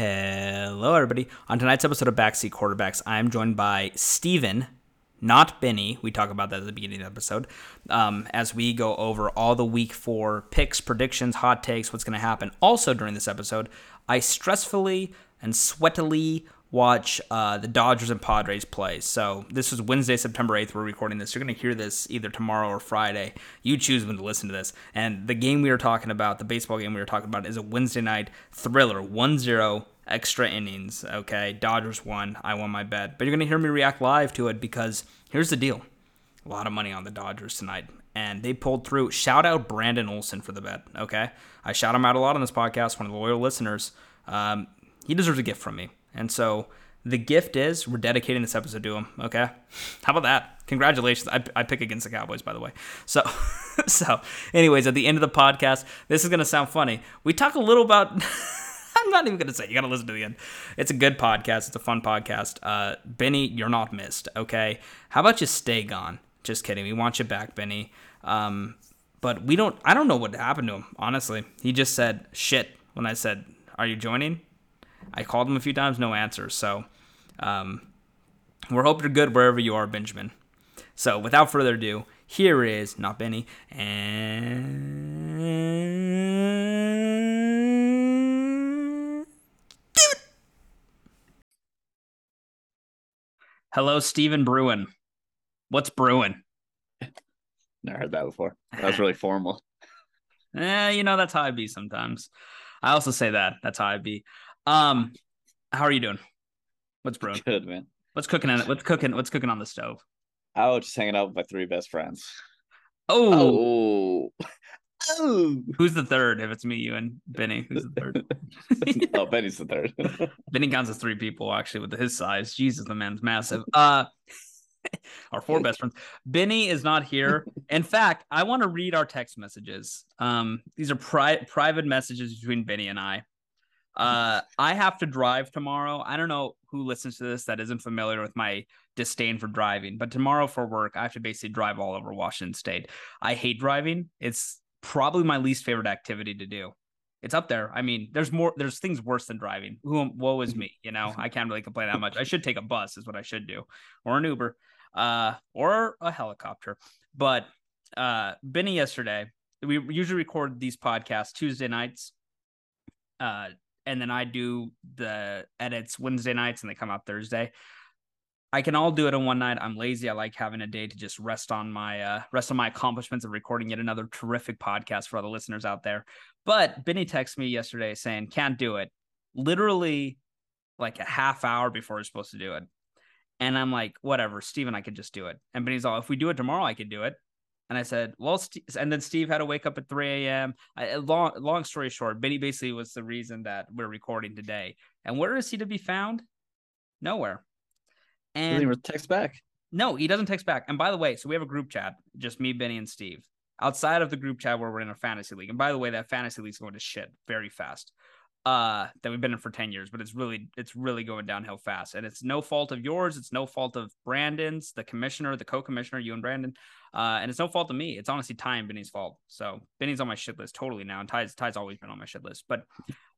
Hello, everybody. On tonight's episode of Backseat Quarterbacks, I am joined by Steven, not Benny. We talk about that at the beginning of the episode. Um, as we go over all the week four picks, predictions, hot takes, what's going to happen. Also, during this episode, I stressfully and sweatily watch uh, the Dodgers and Padres play. So this is Wednesday, September 8th. We're recording this. You're going to hear this either tomorrow or Friday. You choose when to listen to this. And the game we were talking about, the baseball game we were talking about, is a Wednesday night thriller 1 0 extra innings. Okay. Dodgers won. I won my bet. But you're going to hear me react live to it because here's the deal a lot of money on the Dodgers tonight. And they pulled through. Shout out Brandon Olson for the bet. Okay. I shout him out a lot on this podcast, one of the loyal listeners. Um, he deserves a gift from me. And so the gift is we're dedicating this episode to him. Okay, how about that? Congratulations! I, I pick against the Cowboys, by the way. So, so, anyways, at the end of the podcast, this is gonna sound funny. We talk a little about. I'm not even gonna say. You gotta listen to the end. It's a good podcast. It's a fun podcast. Uh, Benny, you're not missed. Okay. How about you stay gone? Just kidding. We want you back, Benny. Um, but we don't. I don't know what happened to him. Honestly, he just said shit when I said, "Are you joining?" I called him a few times, no answers. So um, we're hoping you're good wherever you are, Benjamin. So without further ado, here is not Benny and Hello, Stephen Bruin. What's brewing? Never heard that before. That was really formal. Eh, you know that's how I be sometimes. I also say that. That's how I be. Um, how are you doing? What's brewing? Good man. What's cooking on it? What's cooking? What's cooking on the stove? I was just hanging out with my three best friends. Oh, Oh, oh. who's the third? If it's me, you, and Benny, who's the third? oh, Benny's the third. Benny counts as three people actually with his size. Jesus, the man's massive. Uh, our four best friends. Benny is not here. In fact, I want to read our text messages. Um, these are pri- private messages between Benny and I. Uh, I have to drive tomorrow. I don't know who listens to this that isn't familiar with my disdain for driving, but tomorrow for work, I have to basically drive all over Washington State. I hate driving. It's probably my least favorite activity to do. It's up there. I mean, there's more. There's things worse than driving. Who? Woe is me. You know, I can't really complain that much. I should take a bus, is what I should do, or an Uber, uh, or a helicopter. But uh, Benny yesterday, we usually record these podcasts Tuesday nights. Uh, and then I do the edits Wednesday nights and they come out Thursday. I can all do it in one night. I'm lazy. I like having a day to just rest on my uh, rest on my accomplishments of recording yet another terrific podcast for all the listeners out there. But Benny texted me yesterday saying can't do it. Literally, like a half hour before we're supposed to do it, and I'm like, whatever, Steven, I could just do it. And Benny's all, if we do it tomorrow, I could do it. And I said, well, St-, and then Steve had to wake up at 3 a.m. I, long, long story short, Benny basically was the reason that we're recording today. And where is he to be found? Nowhere. And even text back. no, he doesn't text back. And by the way, so we have a group chat, just me, Benny, and Steve. Outside of the group chat where we're in a fantasy league. And by the way, that fantasy league's going to shit very fast. Uh, that we've been in for 10 years, but it's really, it's really going downhill fast. And it's no fault of yours. It's no fault of Brandon's, the commissioner, the co-commissioner, you and Brandon. Uh, and it's no fault of me. It's honestly Ty and Benny's fault. So Benny's on my shit list totally now. And Ty's Ty's always been on my shit list. But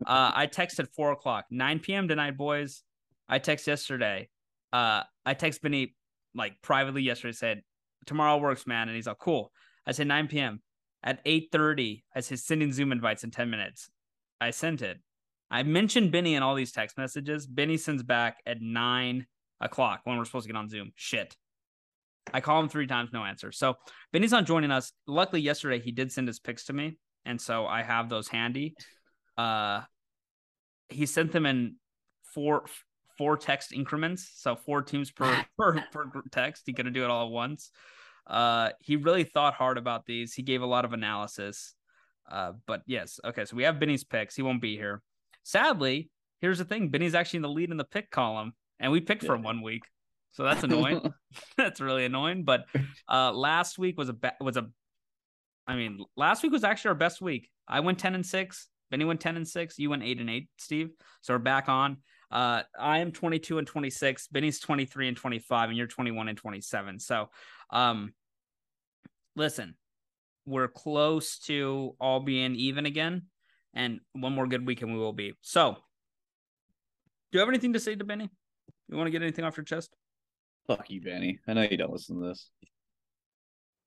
uh I texted four o'clock, 9 p.m. tonight, boys. I text yesterday. Uh I text Benny like privately yesterday, said, Tomorrow works, man. And he's like, Cool. I said 9 p.m. At 8:30, I said sending Zoom invites in 10 minutes. I sent it. I mentioned Benny in all these text messages. Benny sends back at nine o'clock when we're supposed to get on Zoom. Shit. I call him three times, no answer. So Benny's not joining us. Luckily, yesterday he did send his pics to me, and so I have those handy. Uh, he sent them in four four text increments, so four teams per per, per text. He couldn't do it all at once. Uh, he really thought hard about these. He gave a lot of analysis. Uh, but yes, okay. So we have Benny's picks. He won't be here. Sadly, here's the thing: Benny's actually in the lead in the pick column, and we picked for him one week, so that's annoying. that's really annoying. But uh, last week was a be- was a, I mean, last week was actually our best week. I went ten and six. Benny went ten and six. You went eight and eight, Steve. So we're back on. Uh, I am twenty two and twenty six. Benny's twenty three and twenty five, and you're twenty one and twenty seven. So, um, listen, we're close to all being even again, and one more good week and we will be. So, do you have anything to say to Benny? You want to get anything off your chest? Fuck you, Benny. I know you don't listen to this.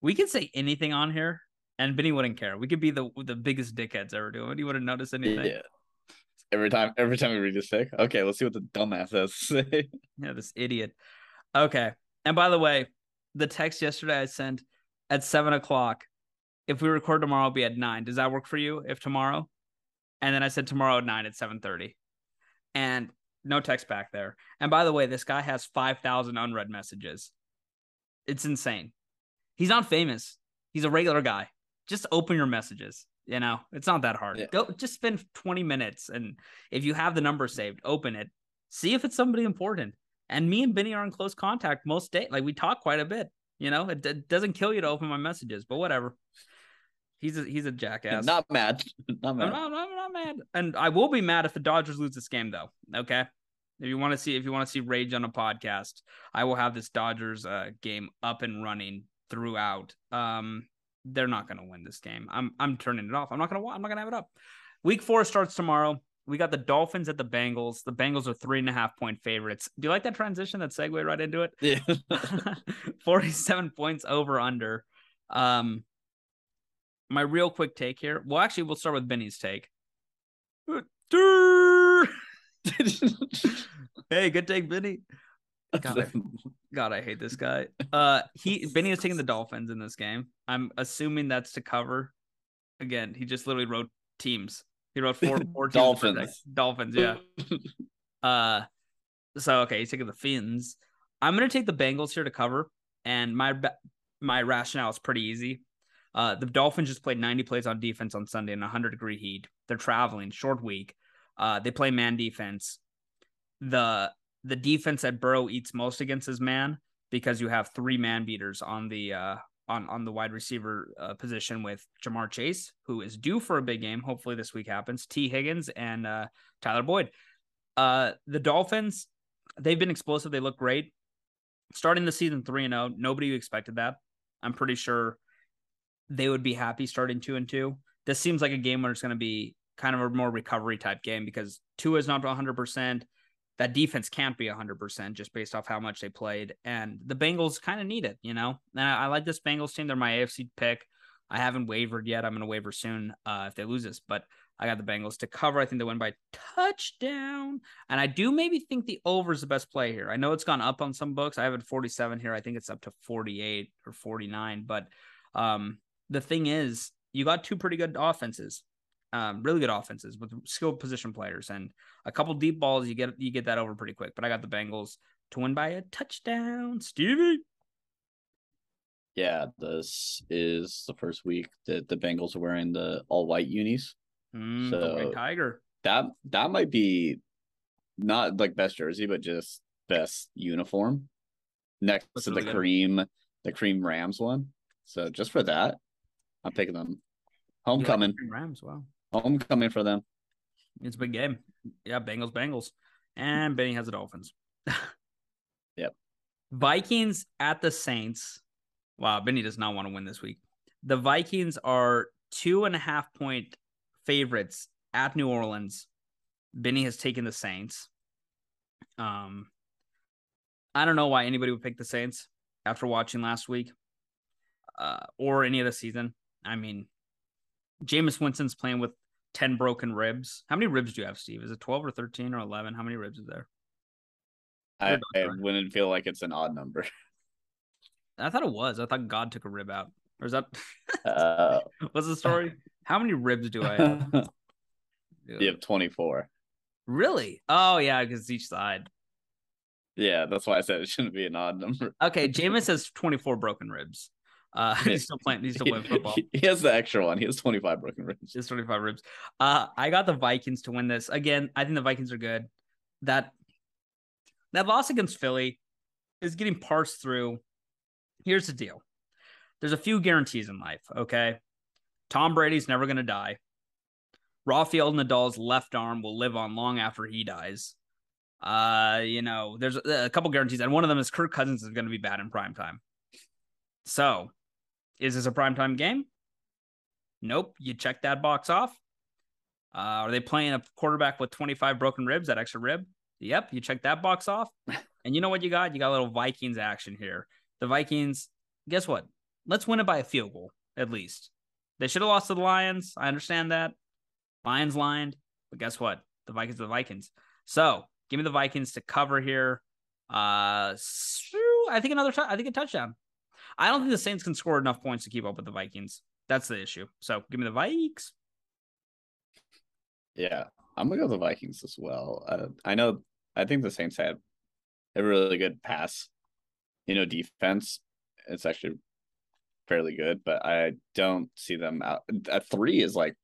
We can say anything on here, and Benny wouldn't care. We could be the the biggest dickheads ever doing it. He wouldn't notice anything. Yeah. Every time, every time we read this pick, okay, let's see what the dumbass has to say. Yeah, this idiot. Okay. And by the way, the text yesterday I sent at seven o'clock. If we record tomorrow, it'll be at nine. Does that work for you? If tomorrow? And then I said tomorrow at nine at seven thirty. And no text back there. And by the way, this guy has five thousand unread messages. It's insane. He's not famous. He's a regular guy. Just open your messages. You know, it's not that hard. Yeah. Go just spend 20 minutes and if you have the number saved, open it. See if it's somebody important. And me and Benny are in close contact most day. Like we talk quite a bit. You know, it, it doesn't kill you to open my messages, but whatever. He's a, he's a jackass. Not mad. Not I'm not, I'm not mad, and I will be mad if the Dodgers lose this game, though. Okay, if you want to see if you want to see rage on a podcast, I will have this Dodgers uh, game up and running throughout. Um, they're not going to win this game. I'm I'm turning it off. I'm not going to. I'm not going to have it up. Week four starts tomorrow. We got the Dolphins at the Bengals. The Bengals are three and a half point favorites. Do you like that transition? That segue right into it. Yeah. 47 points over under. Um, my real quick take here. Well, actually, we'll start with Benny's take. hey, good take, Benny. God, I, God, I hate this guy. Uh, he Benny is taking the Dolphins in this game. I'm assuming that's to cover. Again, he just literally wrote teams. He wrote four four teams Dolphins. Dolphins, yeah. Uh, so okay, he's taking the Fins. I'm gonna take the Bengals here to cover, and my my rationale is pretty easy. Uh, the Dolphins just played 90 plays on defense on Sunday in 100 degree heat. They're traveling, short week. Uh, they play man defense. The the defense that Burrow eats most against is man because you have three man beaters on the uh, on on the wide receiver uh, position with Ja'Marr Chase, who is due for a big game. Hopefully this week happens. Tee Higgins and uh, Tyler Boyd. Uh, the Dolphins, they've been explosive. They look great. Starting the season three and zero, nobody expected that. I'm pretty sure they would be happy starting two and two. This seems like a game where it's going to be kind of a more recovery type game because two is not 100. percent That defense can't be 100 percent just based off how much they played, and the Bengals kind of need it, you know. And I, I like this Bengals team. They're my AFC pick. I haven't wavered yet. I'm going to waver soon uh, if they lose this, but I got the Bengals to cover. I think they win by touchdown. And I do maybe think the over is the best play here. I know it's gone up on some books. I have it 47 here. I think it's up to 48 or 49. But um, the thing is, you got two pretty good offenses, um, really good offenses with skilled position players, and a couple deep balls. You get you get that over pretty quick. But I got the Bengals to win by a touchdown. Stevie. yeah, this is the first week that the Bengals are wearing the all white unis. Mm, So- Tiger. That that might be not like best jersey, but just best uniform next Looks to really the good. cream, the cream Rams one. So just for that, I'm picking them. You like Homecoming, Rams. Wow. homecoming for them. It's a big game. Yeah, Bengals, Bengals. And Benny has the Dolphins. Yep. Vikings at the Saints. Wow, Benny does not want to win this week. The Vikings are two and a half point favorites at New Orleans. Benny has taken the Saints. Um, I don't know why anybody would pick the Saints after watching last week, uh, or any of the season. I mean, Jameis Winston's playing with 10 broken ribs. How many ribs do you have, Steve? Is it 12 or 13 or 11? How many ribs is there? I, I wouldn't feel like it's an odd number. I thought it was. I thought God took a rib out. Or is that Uh, what's the story? How many ribs do I have? you have 24. Really? Oh yeah, because each side. Yeah, that's why I said it shouldn't be an odd number. Okay, Jameis has 24 broken ribs. Uh he's still playing he's still playing football. He, has the extra one. He has 25 broken ribs. He has 25 ribs. Uh, I got the Vikings to win this. Again, I think the Vikings are good. That that loss against Philly is getting parsed through. Here's the deal. There's a few guarantees in life, okay? Tom Brady's never going to die. Rafael Nadal's left arm will live on long after he dies. Uh, you know, there's a, a couple guarantees, and one of them is Kirk Cousins is going to be bad in prime time. So, is this a primetime game? Nope. You check that box off. Uh, are they playing a quarterback with 25 broken ribs, that extra rib? Yep, you check that box off. And you know what you got? You got a little Vikings action here. The Vikings, guess what? Let's win it by a field goal, at least. They should have lost to the Lions. I understand that. Lions lined, but guess what? The Vikings are the Vikings. So give me the Vikings to cover here. Uh, I think another. T- I think a touchdown. I don't think the Saints can score enough points to keep up with the Vikings. That's the issue. So give me the Vikes. Yeah, I'm gonna go with the Vikings as well. Uh, I know. I think the Saints had a really good pass. You know, defense. It's actually fairly good, but I don't see them out. At three is like,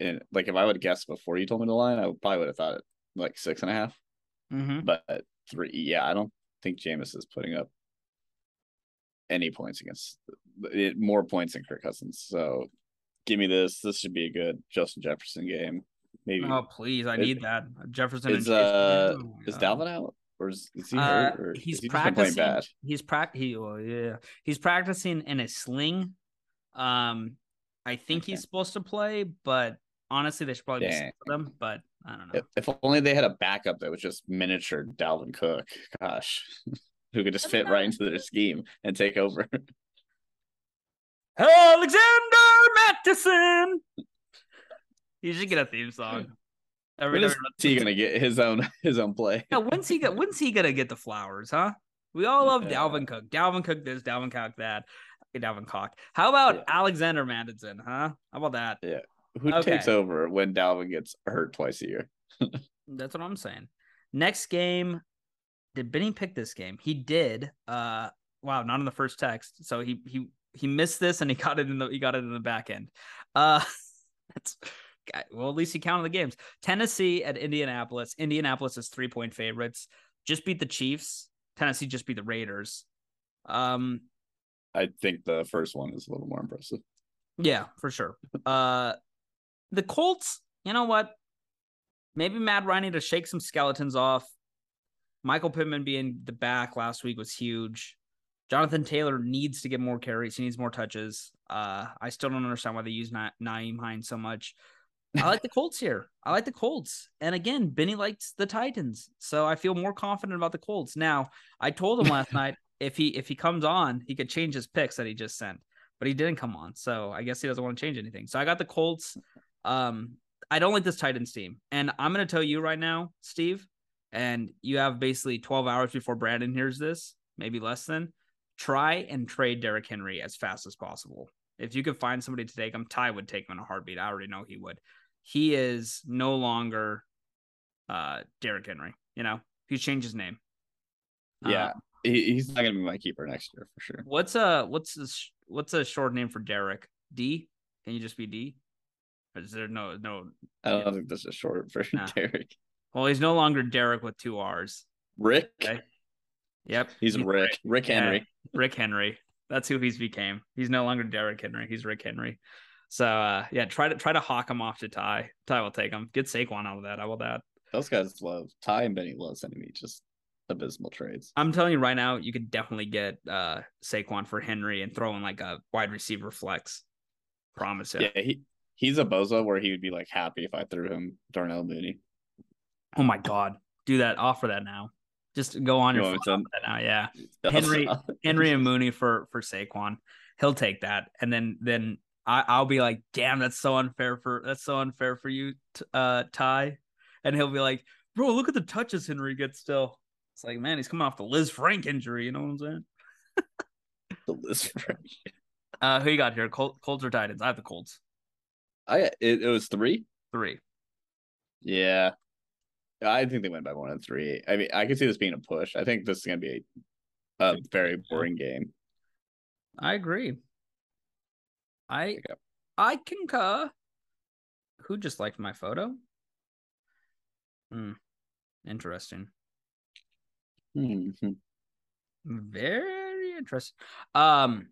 in, like if I would guess before you told me the line, I probably would have thought it like six and a half. Mm-hmm. But three, yeah, I don't think Jameis is putting up any points against it, more points than Kirk Cousins. So give me this. This should be a good Justin Jefferson game. Maybe. Oh please, I need that Jefferson. Is uh oh is Dalvin out or is, is he hurt? Or uh, he's he practicing. bad? He's prac. He well, yeah. He's practicing in a sling. Um, I think Okay. he's supposed to play, but honestly, they should probably be Dang. with him. But I don't know. If, if only they had a backup that was just miniature Dalvin Cook. Gosh, who could just fit right into their scheme and take over. Alexander Mattison. You should get a theme song. Every When is he gonna get his own his own play? Yeah, when's he get? When's he gonna get the flowers? Huh? We all love Yeah. Dalvin Cook. Dalvin Cook this, Dalvin Cook that. Dalvin Cook. How about Yeah. Alexander Mattison? Huh? How about that? Yeah. Who Okay. takes over when Dalvin gets hurt twice a year? That's what I'm saying. Next game, did Benny pick this game? He did. Uh, wow, not in the first text. So he he he missed this and he got it in the he got it in the back end. Uh, that's well, at least he counted the games. Tennessee at Indianapolis. Indianapolis is three point favorites. Just beat the Chiefs. Tennessee just beat the Raiders. Um, I think the first one is a little more impressive. yeah, for sure. Uh, the Colts. You know what? Maybe Matt Ryan need to shake some skeletons off. Michael Pittman being the back last week was huge. Jonathan Taylor needs to get more carries. He needs more touches. Uh, I still don't understand why they use Na- Nyheim Hines so much. I like the Colts here. I like the Colts. And again, Benny likes the Titans. So I feel more confident about the Colts. Now, I told him last night if he if he comes on, he could change his picks that he just sent. But he didn't come on. So I guess he doesn't want to change anything. So I got the Colts. Um, I don't like this Titans team. And I'm gonna tell you right now, Steve, and you have basically 12 hours before Brandon hears this, maybe less than. Try and trade Derrick Henry as fast as possible. If you could find somebody to take him, Ty would take him in a heartbeat. I already know he would. He is no longer uh Derrick Henry. You know, he's changed his name. Yeah, Uh, he, he's not gonna be my keeper next year for sure. what's a what's a, what's a short name for Derrick? D? Can you just be D? Is there no no? I don't think this a short for Nah. Derek. Well, he's no longer Derek with two R's. Rick. Okay. Yep, He's Rick. Rick Yeah. Henry. Rick Henry. That's who he's became. He's no longer Derek Henry. He's Rick Henry. So uh, yeah, try to try to hawk him off to Ty. Ty will take him. Get Saquon out of that. How about that? Those guys love Ty and Benny love sending me just abysmal trades. I'm telling you right now, you could definitely get uh Saquon for Henry and throw in like a wide receiver flex. Promise you. Yeah, he he's a bozo where he would be like happy if I threw him Darnell Mooney. Oh my god. Do that. Offer that now. Just go on You your phone. that now. Yeah. Henry- Henry and Mooney for for Saquon. He'll take that, and then then I, I'll be like, damn, that's so unfair for that's so unfair for you, uh, Ty. And he'll be like, bro, look at the touches Henry gets still. It's like, man, he's coming off the Lisfranc injury. You know what I'm saying? the list for Uh, who you got here? Col- Colts or Titans? I have the Colts. I it, it was three. Three. Yeah. I think they went by more than three. I mean, I could see this being a push. I think this is gonna be a, a very boring game. I agree. I I concur. Who just liked my photo? Hmm. Interesting. Hmm. Very interesting. Um,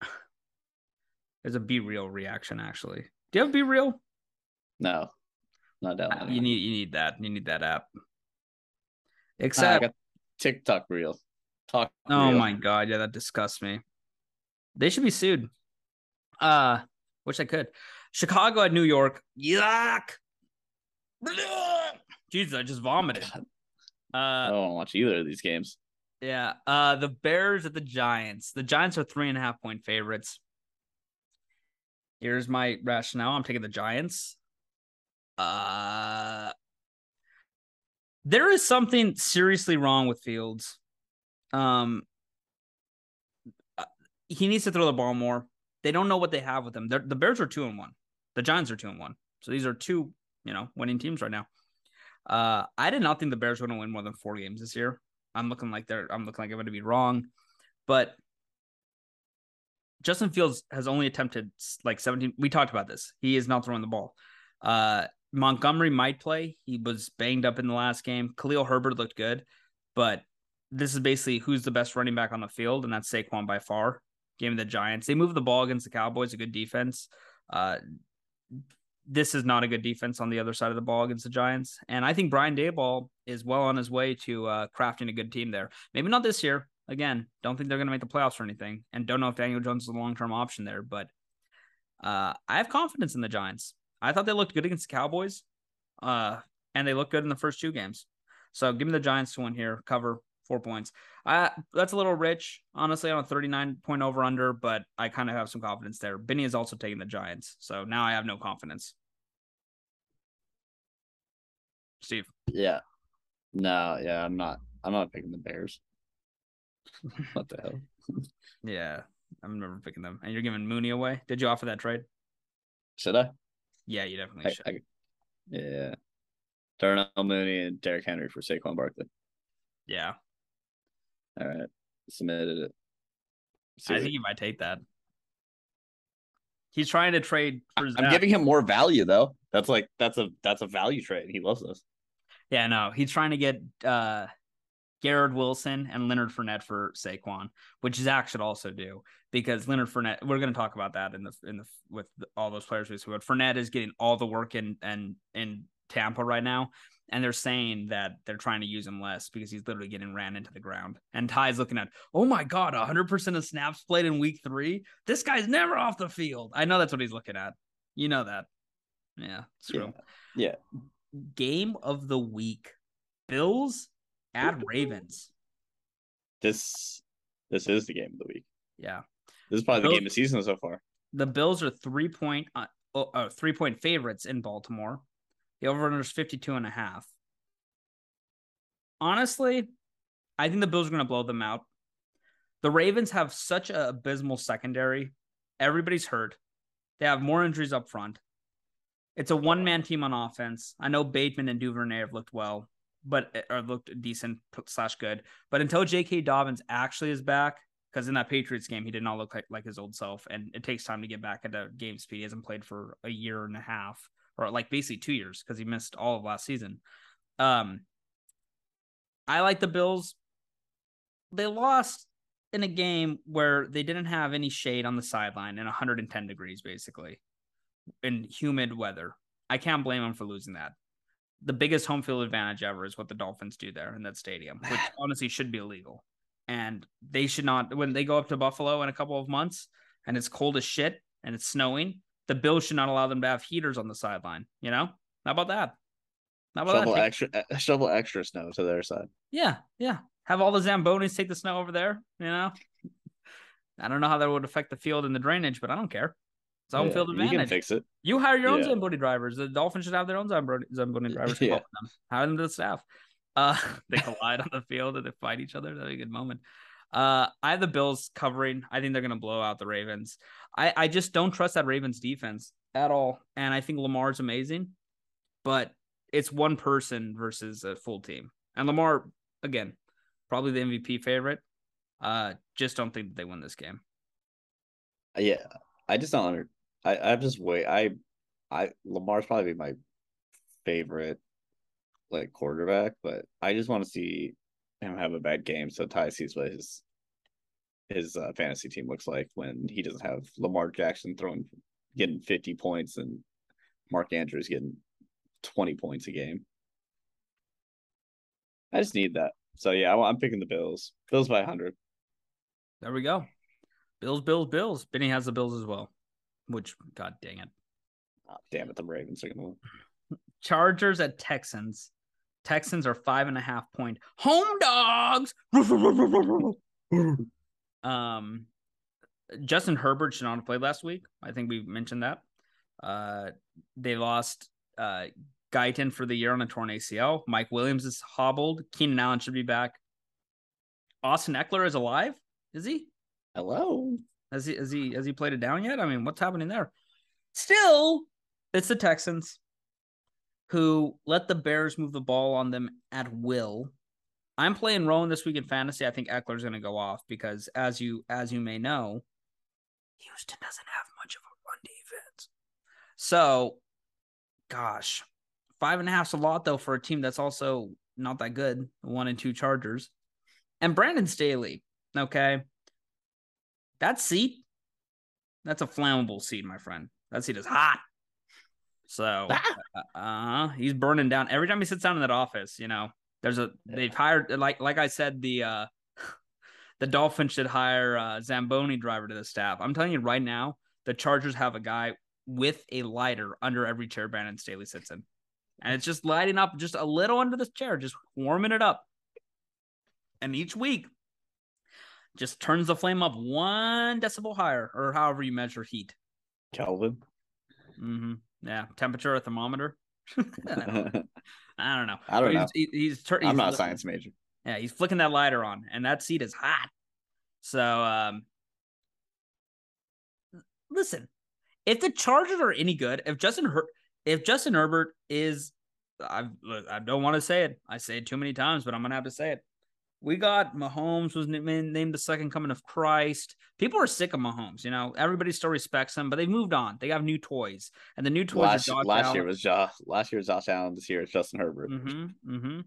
there's a BeReal reaction actually. Do you have BeReal? No, not down. Uh, You need you need that. You need that app. I Except, TikTok real. Talk. oh reel. my god, yeah, that disgusts me. They should be sued. Uh, wish I could. Chicago at New York. Yuck. Jesus, I just vomited. God. I Uh, don't want to watch either of these games. yeah. Uh, the Bears at the Giants. The Giants are three and a half point favorites. Here's my rationale. I'm taking the Giants. Uh, there is something seriously wrong with Fields. Um, uh, he needs to throw the ball more. They don't know what they have with him. They're, the Bears are two and one. The Giants are two and one. So these are two, you know, winning teams right now. Uh, I did not think the Bears were going to win more than four games this year. I'm looking like they're. I'm looking like I'm going to be wrong, but Justin Fields has only attempted like 17. We talked about this. He is not throwing the ball. Uh, Montgomery might play. He was banged up in the last game. Khalil Herbert looked good, but this is basically who's the best running back on the field, and that's Saquon by far. Game of the Giants. They move the ball against the Cowboys, a good defense. Uh, this is not a good defense on the other side of the ball against the Giants. And I think Brian Daboll is well on his way to uh, crafting a good team there. Maybe not this year. Again, don't think they're going to make the playoffs or anything. And don't know if Daniel Jones is a long term option there. But uh, I have confidence in the Giants. I thought they looked good against the Cowboys. Uh, and they looked good in the first two games. So give me the Giants to win here, cover four points. Uh, that's a little rich, honestly, on a 39 point over under, but I kind of have some confidence there. Benny is also taking the Giants. So now I have no confidence. Steve. Yeah. No, yeah, I'm not. I'm not picking the Bears. what the hell? Yeah, I'm never picking them. And you're giving Mooney away. Did you offer that trade? Should I? Yeah, you definitely I, should. I yeah. Darnell Mooney and Derrick Henry for Saquon Barkley. yeah, All right. Submitted it. I think you might take that. He's trying to trade for I'm Zach. giving him more value though. That's like that's a that's a value trade. He loves this. Yeah, no, he's trying to get uh Garrett Wilson and Leonard Fournette for Saquon, which Zach should also do because Leonard Fournette. We're going to talk about that in the in the with all those players we spoke. Fournette is getting all the work in and in Tampa right now, and they're saying that they're trying to use him less because he's literally getting ran into the ground. And Ty's looking at, oh my god, 100 percent of snaps played in Week Three. This guy's never off the field. I know that's what he's looking at. You know that. Yeah, screw Yeah. Yeah. game of the week bills at ravens. This this is the game of the week. yeah. This is probably the Those- game of the season so far. the bills are three point uh, oh, uh, three point favorites in baltimore. The over is 52 and a half. Honestly i think the bills are going to blow them out. The ravens have such a abysmal secondary. Everybody's hurt. They have more injuries up front. It's a one-man team on offense. I know bateman and duvernay have looked well but or looked decent slash good but until j.k dobbins actually is back because in that Patriots game, he did not look like, like his old self, and it takes time to get back into game speed. He hasn't played for a year and a half, or like basically two years, because he missed all of last season. Um, I like the Bills. They lost in a game where they didn't have any shade on the sideline in 110 degrees, basically, in humid weather. I can't blame them for losing that. The biggest home field advantage ever is what the Dolphins do there in that stadium, which honestly should be illegal and they should not when they go up to Buffalo in a couple of months and it's cold as shit and it's snowing, the Bills should not allow them to have heaters on the sideline. You know, how about that? How about Shovel that? Extra uh, shovel extra snow to their side. yeah, yeah. Have all the Zambonis take the snow over there. You know, I don't know how that would affect the field and the drainage, but I don't care. It's home Yeah, field You can advantage. fix it. You hire your own Yeah. Zamboni drivers. The Dolphins should have their own Zamboni, Zamboni drivers. Yeah. them. Hire them to the staff. Uh, they collide on the field and they fight each other. That'd be a good moment. Uh, I have the Bills covering. I think they're going to blow out the Ravens. I, I just don't trust that Ravens defense at all. And I think Lamar's amazing, but it's one person versus a full team. And Lamar, again, probably the MVP favorite. Uh, just don't think that they win this game. Yeah, I just don't under. I I just wait. I I Lamar's probably my favorite like quarterback, but I just want to see him have a bad game so Ty sees what his his uh, fantasy team looks like when he doesn't have Lamar Jackson throwing getting 50 points and Mark Andrews getting 20 points a game. I just need that. So yeah, I'm picking the Bills. Bills by 100. There we go. Bills, Bills, Bills. Benny has the Bills as well, which, god dang it. Oh, damn it, the Ravens are gonna win. Chargers at Texans. Texans are five and a half point home dogs. um, Justin Herbert should not have played last week. I think we mentioned that. Uh, they lost uh, Guyton for the year on a torn ACL. Mike Williams is hobbled. Keenan Allen should be back. Austin Ekeler is alive. Is he? Hello. Has he has he has he played it down yet? I mean, what's happening there? Still, it's the Texans who let the Bears move the ball on them at will. I'm playing Rowan this week in fantasy. I think Ekeler's going to go off because, as you as you may know, Houston doesn't have much of a run defense. So, gosh, five and a half's a lot though for a team that's also not that good. One and two Chargers, and Brandon Staley. Okay, that seat, that's a flammable seat, my friend. That seat is hot. So, uh, uh, he's burning down every time he sits down in that office. You know, there's a they've hired like like I said the uh the Dolphins should hire uh Zamboni driver to the staff. I'm telling you right now, the Chargers have a guy with a lighter under every chair Brandon Staley sits in. And it's just lighting up just a little under the chair, just warming it up. And each week just turns the flame up one decibel higher, or however you measure heat. Kelvin. Mm-hmm. Yeah, temperature, a thermometer. I, don't know. I don't know. I don't know. He's, he's, he's, tur- I'm he's not a science major. Yeah, he's flicking that lighter on, and that seat is hot. So, um, listen, if the Chargers are any good, if Justin Her- if Justin Herbert is, I I don't want to say it. I say it too many times, but I'm gonna have to say it. We got Mahomes was named, the second coming of Christ. People are sick of Mahomes. You know, everybody still respects him, but they've moved on. They have new toys, and the new toys Last, last year was Josh. Last year was Josh Allen. This year it's Justin Herbert. Mm-hmm. Mm-hmm.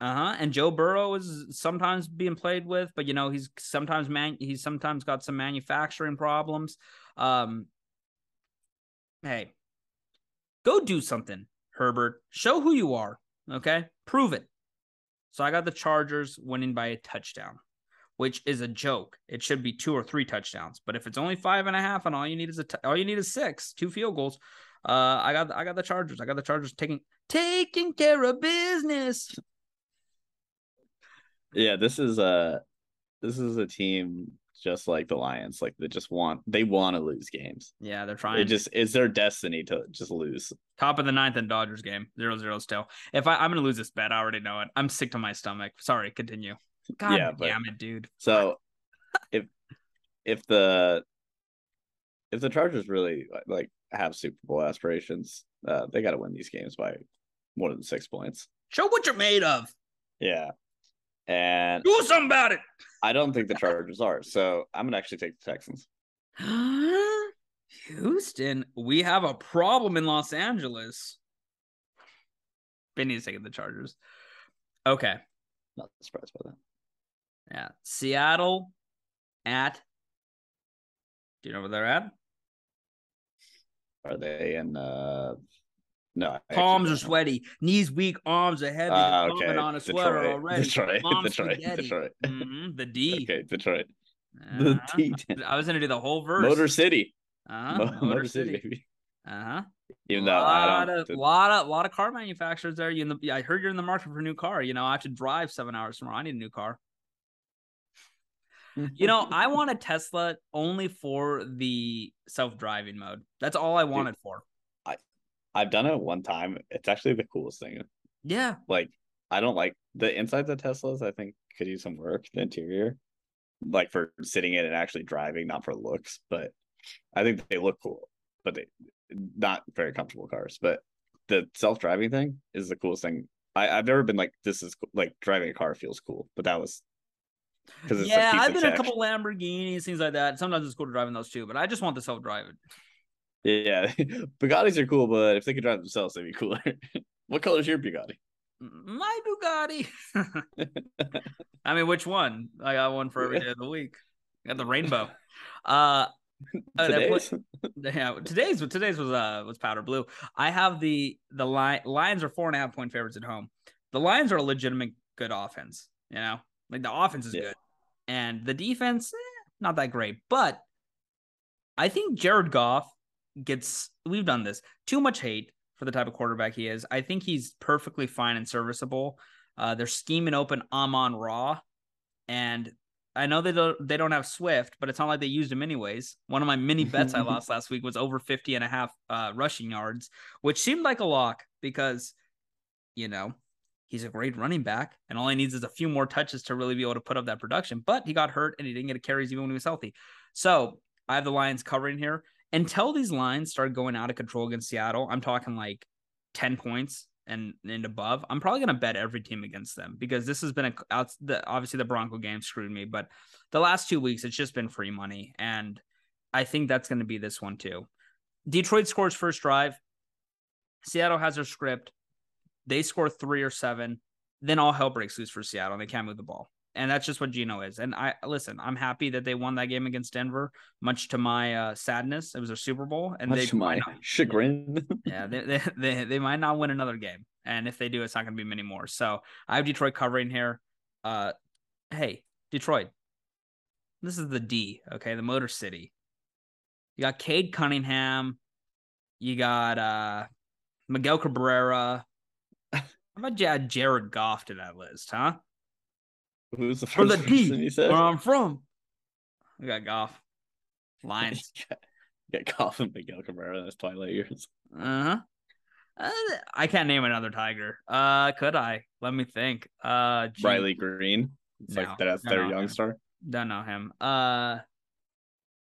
Uh-huh. And Joe Burrow is sometimes being played with, but you know, he's sometimes man he's sometimes got some manufacturing problems. Um hey, go do something, Herbert. Show who you are. Okay? Prove it. So I got the Chargers winning by a touchdown, which is a joke. It should be two or three touchdowns. But if it's only five and a half and all you need is a t- all you need is six, two field goals. Uh I got I got the Chargers. I got the Chargers taking taking care of business. Yeah, this is a this is a team just like the Lions. Like they just want they want to lose games. Yeah, they're trying. It just is their destiny to just lose. Top of the ninth in Dodgers game, zero zero still. If I, I'm gonna lose this bet, I already know it. I'm sick to my stomach. Sorry, continue. God Yeah, but- damn it, dude. So if if the if the Chargers really like have Super Bowl aspirations, uh, they got to win these games by more than six points. Show what you're made of. Yeah, and Do something about it. I don't think the Chargers are. So I'm gonna actually take the Texans. Houston, we have a problem in Los Angeles. Benny's taking the Chargers. Okay. Not surprised by that. Yeah. Seattle at. Do you know where they're at? Are they in? uh No, Palms are sweaty, knees weak, arms are heavy. They're okay. coming on a sweater Detroit. already. Detroit. Mom's Detroit. spaghetti. Detroit. Mhm, The D. Okay, Detroit. The Uh-huh. D. I was gonna do the whole verse. Motor City. uh-huh. Mo- Motor, City, baby. Uh huh. Even though I lot don't. of, the- lot of lot of car manufacturers there. You in the? I heard you're in the market for a new car. You know, I have to drive seven hours tomorrow. I need a new car. You know, I want a Tesla only for the self-driving mode. That's all I wanted for. I've done it one time. It's actually the coolest thing. Yeah. Like, I don't like the insides of Teslas. I think could use some work. The interior, like for sitting in and actually driving, not for looks. But I think they look cool. But they not very comfortable cars. But the self driving thing is the coolest thing. I, I've never been like this is like driving a car feels cool. But that was because it's yeah, I've been in a couple Lamborghinis, things like that. Sometimes it's cool to drive in those too, but I just want the self-driving. Yeah, Bugattis are cool, but if they could drive themselves, they'd be cooler. what color is your Bugatti? My Bugatti. I mean, which one? I got one for every day of the week. I got the rainbow. Uh, uh, Today's? yeah, today's today's was uh was powder blue. I have the the line Lions are four and a half point favorites at home. The Lions are a legitimate good offense. You know, like the offense is Yeah. good, and the defense eh, not that great. But I think Jared Goff gets. We've done this too much hate for the type of quarterback he is. I think he's perfectly fine and serviceable. Uh, they're scheming open Amon-Ra, and I know they don't they don't have Swift, but it's not like they used him anyways. One of my mini bets I lost last week was over 50 and a half uh, rushing yards, which seemed like a lock because you know, he's a great running back and all he needs is a few more touches to really be able to put up that production, but he got hurt and he didn't get a carries even when he was healthy. So, I have the Lions covering here until these lines start going out of control against Seattle. I'm talking like 10 points and and above, I'm probably going to bet every team against them because this has been a out the obviously the Bronco game screwed me, but the last two weeks it's just been free money, and I think that's going to be this one too. Detroit scores first drive. Seattle has their script. They score three or seven, then all hell breaks loose for Seattle, and they can't move the ball. And that's just what Geno is. And I listen, I'm happy that they won that game against Denver, much to my uh, sadness. It was a Super Bowl, and much they to my not, chagrin. yeah, they, they, they they might not win another game, and if they do, it's not going to be many more. So I have Detroit covering here. Uh, hey, Detroit, this is the D, okay, the Motor City. You got Cade Cunningham, you got uh Miguel Cabrera. How about you add Jared Goff to that list, huh? Who's the first the D, you said? where I'm from. We got Goff. Lions. Get Goff and Miguel Cabrera in his twilight years. Uh-huh. Uh, I can't name another tiger. Uh, could I? Let me think. Uh, gee, Riley Greene. It's No, like that's their young no. star. Don't know him. Uh,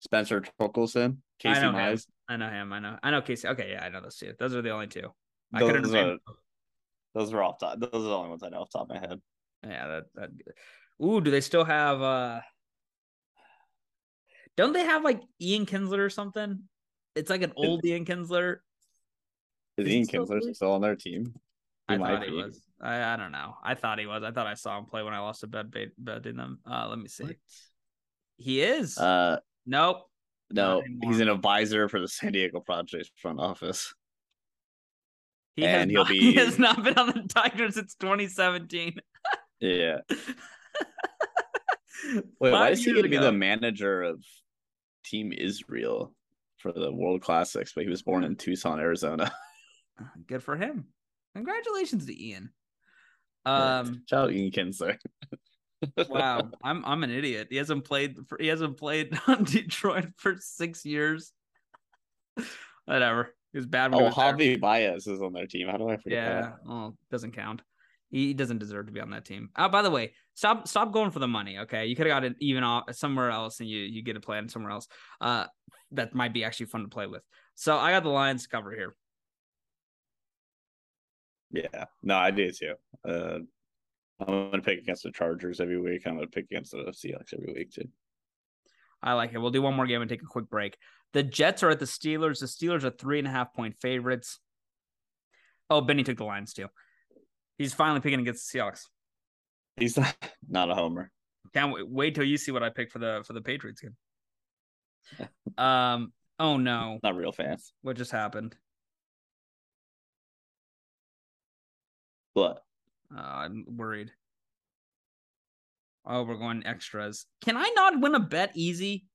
Spencer Torkelson, Casey know him. Mize. I know him. I know. I know Casey. Okay, yeah, I know those two. Those are the only two. I Those are, those are off top. Those are the only ones I know off top of my head. Yeah, that, that. Ooh, do they still have? uh Don't they have like Ian Kinsler or something? It's like an old Ian Kinsler. Is Is Ian still Kinsler playing? still on their team? He I might thought he be. was. I, I don't know. I thought he was. I thought I saw him play when I lost a bet bet betting them. Uh, let me see. He is. Uh, nope. no, he's an advisor for the San Diego Padres front office. He has, and he'll not, he has not been on the Tigers since 2017. Yeah. Wait, why is he going to be the manager of Team Israel for the World Classics? But he was born in Tucson, Arizona. Good for him. Congratulations to Ian. Um, Shout out Ian Kinsler. wow, I'm I'm an idiot. He hasn't played for, he hasn't played on Detroit for six years. Whatever. He was bad Oh. Javi Baez is on their team. How do I forget Yeah, that? well, doesn't count. He doesn't deserve to be on that team. Oh, by the way, stop stop going for the money. Okay, you could have got it even off somewhere else, and you you get a plan somewhere else. Uh, that might be actually fun to play with. So I got the Lions cover here. Yeah. No, I do too. Uh, I'm going to pick against the Chargers every week. I'm going to pick against the Seahawks every week too. I like it. We'll do one more game and take a quick break. The Jets are at the Steelers. The Steelers are three and a half point favorites. Oh, Benny took the Lions too. He's finally picking against the Seahawks. He's not, not a homer. Can't wait, wait till you see what I pick for the for the Patriots game. Um. Oh no! Not real fans. What just happened? But Uh, I'm worried. Oh, we're going extras. Can I not win a bet easy?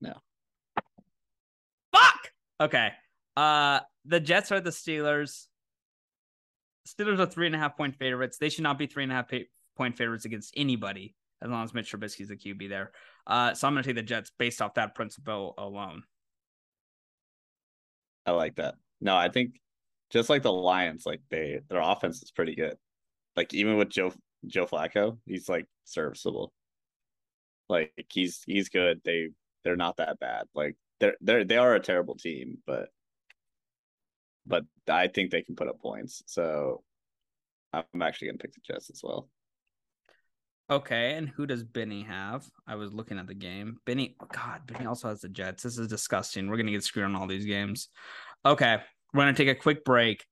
No. Fuck. Okay. Uh, the Jets are the Steelers. Steelers are three and a half point favorites. They should not be three and a half point favorites against anybody as long as Mitch Trubisky's the QB there. Uh, so I'm going to take the Jets based off that principle alone. I like that. No, I think just like the Lions, like they their offense is pretty good. Like even with Joe Joe Flacco, he's like serviceable. Like he's he's good. They they're not that bad. Like they're they're they are a terrible team, but but I think they can put up points. So I'm actually gonna pick the Jets as well. Okay, and who does Benny have? I was looking at the game. Benny, oh God, Benny also has the Jets. This is disgusting. We're gonna get screwed on all these games. Okay, we're gonna take a quick break.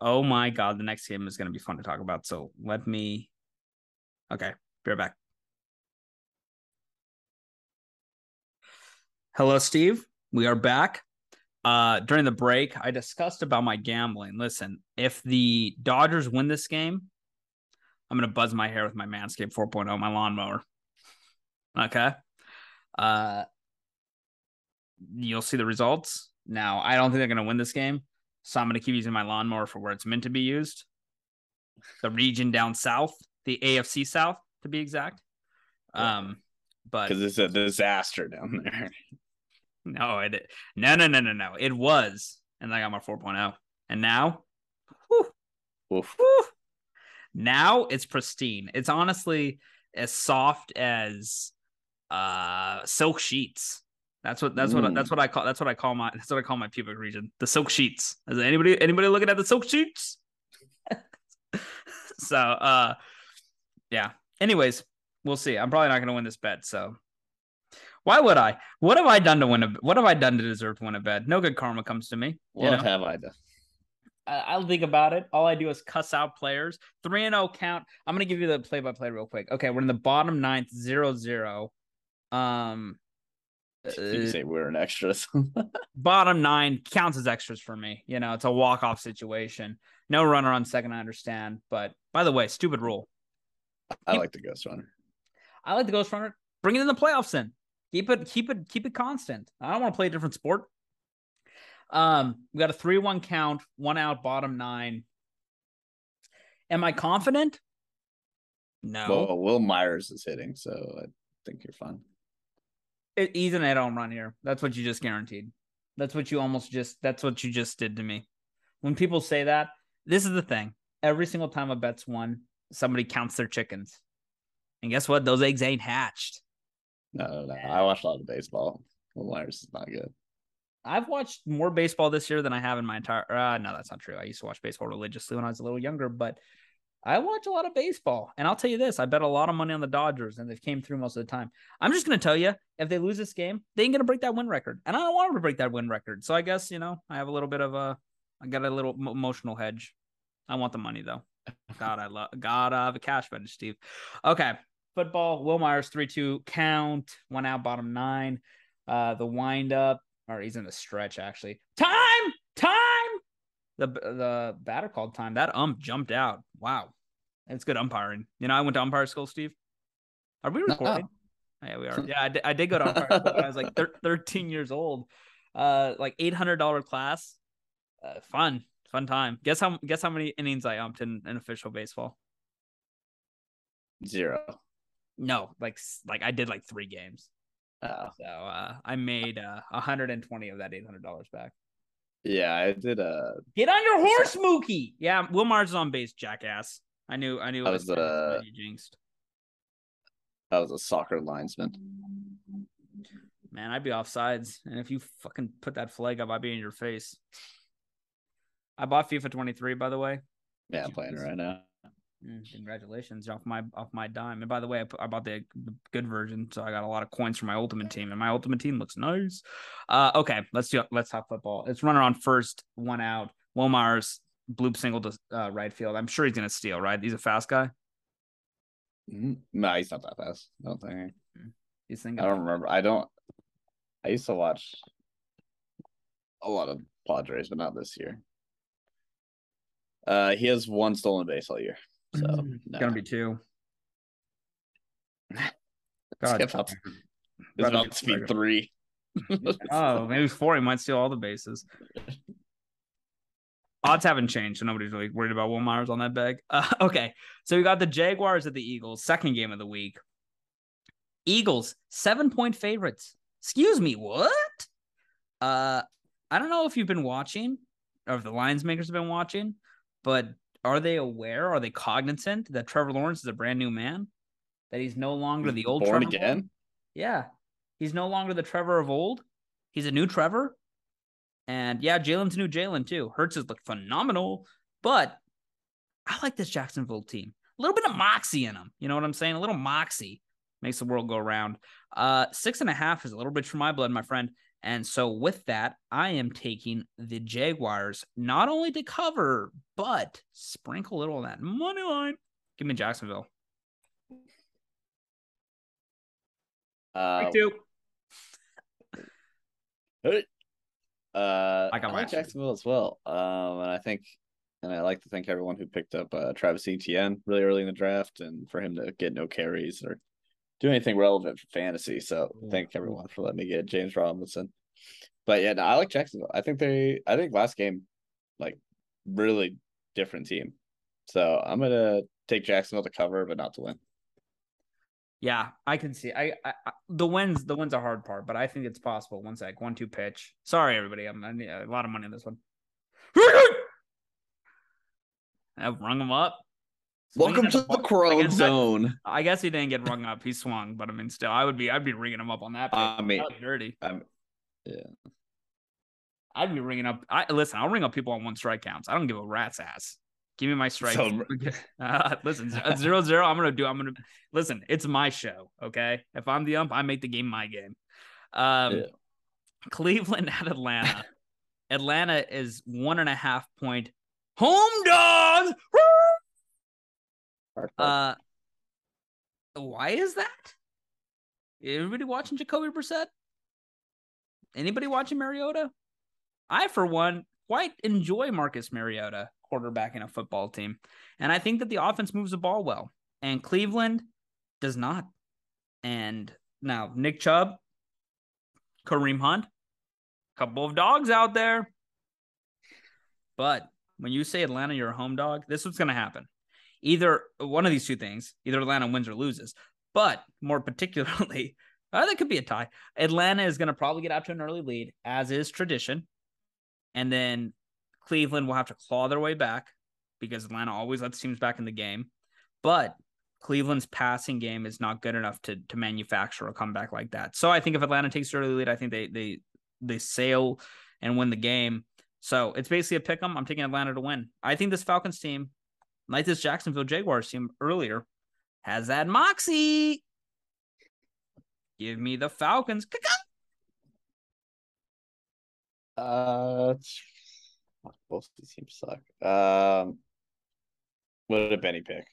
Oh my God, the next game is gonna be fun to talk about. So let me. Okay, be right back. Hello, Steve. We are back. Uh, during the break, I discussed about my gambling. Listen, if the Dodgers win this game, I'm gonna buzz my hair with my Manscaped 4.0, my lawnmower. Okay. Uh you'll see the results. Now, I don't think they're going to win this game. So I'm going to keep using my lawnmower for where it's meant to be used. The region down south, the AFC South to be exact. Um, but because it's a disaster down there. No, it no no no no no. It was, and I got my 4.0, and now, whew, Oof. whew, now it's pristine. It's honestly as soft as uh silk sheets. That's what that's what Mm. that's what I call that's what I call my that's what I call my pubic region. The silk sheets. Is anybody anybody looking at the silk sheets? so uh yeah. Anyways, we'll see. I'm probably not gonna win this bet, so why would I? What have I done to win a what have I done to deserve to win a bet? No good karma comes to me. you What know? have I done? I- I'll think about it. All I do is cuss out players. Three and zero count. I'm gonna give you the play by play real quick. Okay, we're in the bottom ninth, zero zero. Um, You uh, say we're in extras. bottom nine counts as extras for me. You know, it's a walk off situation. No runner on second. I understand, but by the way, stupid rule. I like the Ghost Runner. I like the ghost runner. Bring it in the playoffs. In keep it, keep it, keep it constant. I don't want to play a different sport. Um, we got a three-one count, one out, bottom nine. Am I confident? No. Well, Wil Myers is hitting, so I think you're fine. It, he's an at home run here. That's what you just guaranteed. That's what you almost just. That's what you just did to me. When people say that, this is the thing. Every single time a bet's won, somebody counts their chickens, and guess what? Those eggs ain't hatched. No, no, no. I watched a lot of baseball. Wil Myers is not good. I've watched more baseball this year than I have in my entire. Uh, no, that's not true. I used to watch baseball religiously when I was a little younger, but I watch a lot of baseball. And I'll tell you this: I bet a lot of money on the Dodgers, and they've came through most of the time. I'm just gonna tell you, if they lose this game, they ain't gonna break that win record, and I don't want them to break that win record. So I guess you know I have a little bit of a, I got a little emotional hedge. I want the money though. God, I love God. I have a cash bench, Steve. Okay, football. Wil Myers three two count one out, bottom nine. Uh, the wind up or he's in the stretch actually. Time, time. The the batter called time. That ump jumped out. Wow, it's good umpiring. You know, I went to umpire school. Steve, are we recording? Oh, yeah, we are. Yeah, I did, I did go to umpire school when I was like thir- 13 years old. Uh, like eight hundred dollar class. Uh, fun, fun time. Guess how guess how many innings I umped in, in official baseball? Zero. No, like like I did like three games. Oh. So uh, I made uh 120 of that eight hundred dollars back. Yeah, I did a Get on your horse, Mookie. Yeah, Wil Myers is on base, jackass. I knew, I knew. I was, was uh, you jinxed. I was a soccer linesman. Man, I'd be off sides, and if you fucking put that flag up, I'd be in your face. I bought FIFA 23, by the way. Yeah, I'm playing it right now. Mm, congratulations off my off my dime. And by the way, I, put, I bought the, the good version, so I got a lot of coins for my ultimate team, and my ultimate team looks nice. Uh, okay, let's do let's talk football. It's runner on first, one out. Wil Myers bloop single to uh, right field. I'm sure he's gonna steal. Right, he's a fast guy. Mhm. No, he's not that fast. I don't think. He's thinking. I don't remember. I don't. I used to watch a lot of Padres, but not this year. Uh, he has one stolen base all year, so Mm, no. gonna be two. It's God, it's About to about be to be three. Oh, maybe four. He might steal all the bases. Odds haven't changed, so nobody's really worried about Wil Myers on that bag. Uh, okay, so we got the Jaguars at the Eagles, second game of the week. Eagles seven point favorites. Excuse me, what? Uh, I don't know if you've been watching or if the lines makers have been watching, but are they aware? Are they cognizant that Trevor Lawrence is a brand new man? That he's no longer the old born Trevor again. yeah. He's no longer the Trevor of old. He's a new Trevor. And yeah, Jalen's new Jalen too. Hurts has looked phenomenal, but I like this Jacksonville team. A little bit of moxie in them. You know what I'm saying? A little moxie makes the world go round. Uh, six and a half is a little bit for my blood, my friend. And so with that, I am taking the Jaguars not only to cover, but sprinkle a little of that money line. Give me Jacksonville. Uh, Pick two. uh, I got I like Jacksonville as well. Um, and I think, and I like to thank everyone who picked up uh, Travis Etienne really early in the draft, and for him to get no carries or do anything relevant for fantasy. So Ooh, thank everyone for letting me get James Robinson. but yeah, no, I like Jacksonville. I think they. I think last game, like, really different team. So I'm gonna take Jacksonville to cover, but not to win. Yeah, I can see. I, I, I the wins. The wins are hard part, but I think it's possible. One sec. One two pitch. Sorry, everybody. I'm I need a lot of money on this one. I've rung him up. Welcome to the I that- Zone. I guess he didn't get rung up. He swung, but I mean, still, I would be. I'd be ringing him up on that. Pitch. I mean, dirty. I'm, I'd be ringing up. I listen. I'll ring up people on one strike counts. I don't give a rat's ass. Give me my strikes. So- uh, listen, z- zero zero. I'm gonna do. I'm gonna listen. It's my show. Okay. If I'm the ump, I make the game my game. Um, Yeah. Cleveland at Atlanta. Atlanta is one and a half point home dogs. Uh, why is that? Everybody watching Jacoby Brissett? Anybody watching Mariota? I, for one, quite enjoy Marcus Mariota quarterbacking a football team, and I think that the offense moves the ball well, and Cleveland does not. And now Nick Chubb, Kareem Hunt, couple of dogs out there. But when you say Atlanta, you're a home dog. This is what's going to happen either one of these two things, either Atlanta wins or loses. But more particularly, uh, that could be a tie. Atlanta is going to probably get out to an early lead, as is tradition. And then Cleveland will have to claw their way back because Atlanta always lets teams back in the game. But Cleveland's passing game is not good enough to to manufacture a comeback like that. So I think if Atlanta takes early lead, I think they they they sail and win the game. So it's basically a pick 'em. I'm taking Atlanta to win. I think this Falcons team like this Jacksonville Jaguars team earlier, has that moxie. Give me the Falcons. Uh, both these teams suck. Um, what did Benny pick?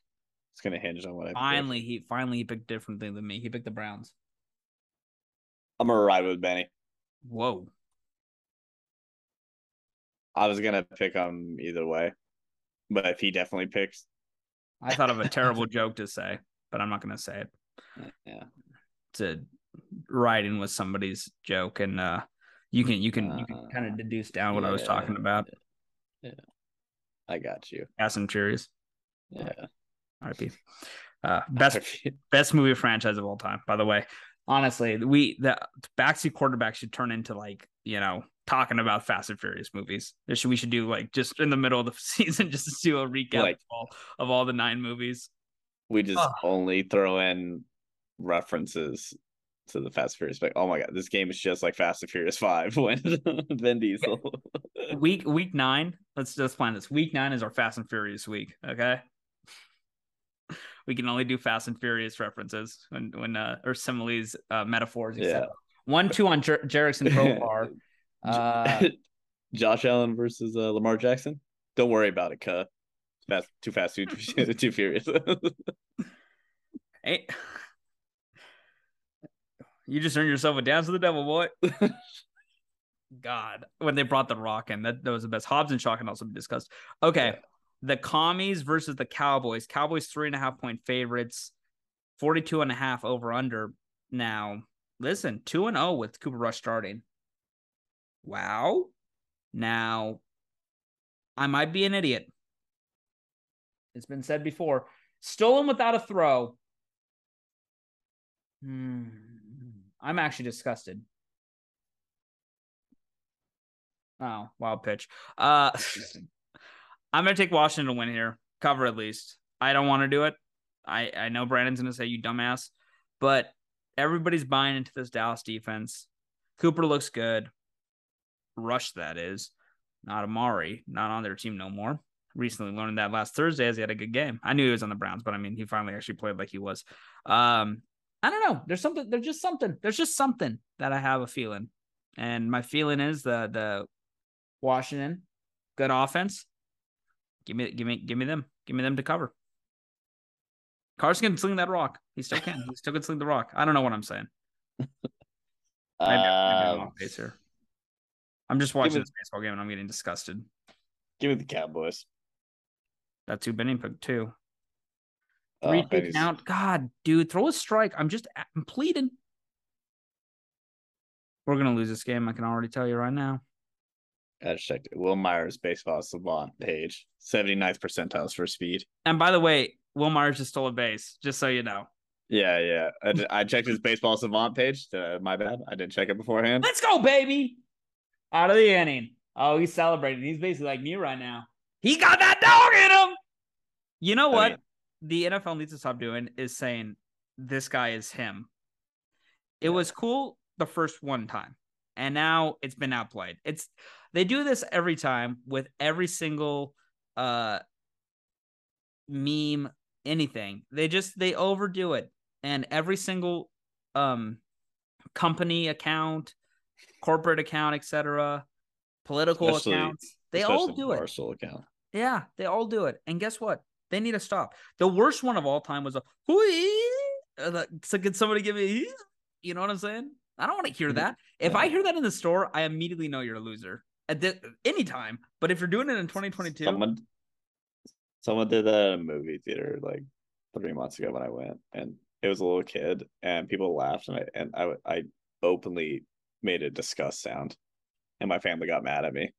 It's gonna hinge on what I pick. Finally, he finally he picked differently than me. He picked the Browns. I'm gonna ride with Benny. Whoa. I was gonna pick him either way, but if he definitely picks, I thought of a terrible joke to say, but I'm not going to say it. yeah, To write in with somebody's joke, and uh, you can you can you can kind of Uh, deduce down what I was talking about. Yeah, I got you. Fast and Furious, Yeah, RP. Uh, best best movie franchise of all time. By the way, honestly, we the backseat quarterback should turn into like you know talking about Fast and Furious movies. There should we should do like just in the middle of the season just to do a recap Like- of, all, of all the nine movies. we just Ugh. only throw in references to the Fast and Furious. Like, oh my god, this game is just like Fast and Furious Five when Vin Diesel. Week week nine. Let's just plan this. Week nine is our Fast and Furious week. Okay. We can only do Fast and Furious references when when uh, or similes, uh, metaphors, etc. One two on Jer- Jurickson Profar. Uh, Josh Allen versus uh, Lamar Jackson. Don't worry about it, cuh. Fast, too fast, too too, too furious. Hey, you just earned yourself a dance with the devil, boy. God, when they brought the Rock in, that, that was the best. Hobbs and Shaw can also be discussed. Okay, Yeah. the commies versus the Cowboys. Cowboys three and a half point favorites, 42 and a half over under. Now, listen, 2 and 0 with Cooper Rush starting. Wow. Now, I might be an idiot. It's been said before. Stolen without a throw. Hmm. I'm actually disgusted. Oh, wild pitch. Uh I'm gonna take Washington to win here. Cover at least. I don't want to do it. I, I know Brandon's gonna say you dumbass, but everybody's buying into this Dallas defense. Cooper looks good. Rush, that is. Not Amari, not on their team no more. Recently learned that last Thursday as he had a good game. I knew he was on the Browns, but I mean he finally actually played like he was. Um, I don't know. There's something. There's just something. There's just something that I have a feeling, and my feeling is the the Washington good offense. Give me, give me, give me them. Give me them to cover. Carson can sling that rock. He still can. He still can sling the rock. I don't know what I'm saying. Maybe, maybe I'm off base here. I'm just watching me- this baseball game and I'm getting disgusted. give me the Cowboys. That's who Benning picked too. Oh, Three Benny's- count. God, dude, throw a strike. I'm just I'm pleading. We're gonna lose this game. I can already tell you right now. I just checked it. Wil Myers baseball savant page 79th percentiles for speed. And by the way, Wil Myers just stole a base, just so you know. Yeah, yeah. I checked his baseball savant page. Uh, my bad. I didn't check it beforehand. Let's go, baby! Out of the inning. Oh, he's celebrating. He's basically like me right now. He got that dog in him. You know I what? mean- the NFL needs to stop doing is saying this guy is him. It was cool the first one time, and now it's been outplayed. It's they do this every time with every single uh meme, anything. They just they overdo it, and every single um company account, corporate account, etc., political Especially- Accounts, they all do it. Account. Yeah, they all do it. And guess what? They need to stop. The worst one of all time was a "Hoo-ee." Uh, so can somebody give me you know what I'm saying? I don't want to hear Mhm. that. If I hear that in the store, I immediately know you're a loser. At the, any time. But if you're doing it in 2022, Someone, someone did that in a movie theater like three months ago when I went, and it was a little kid, and people laughed, and I and I I openly made a disgust sound, and my family got mad at me.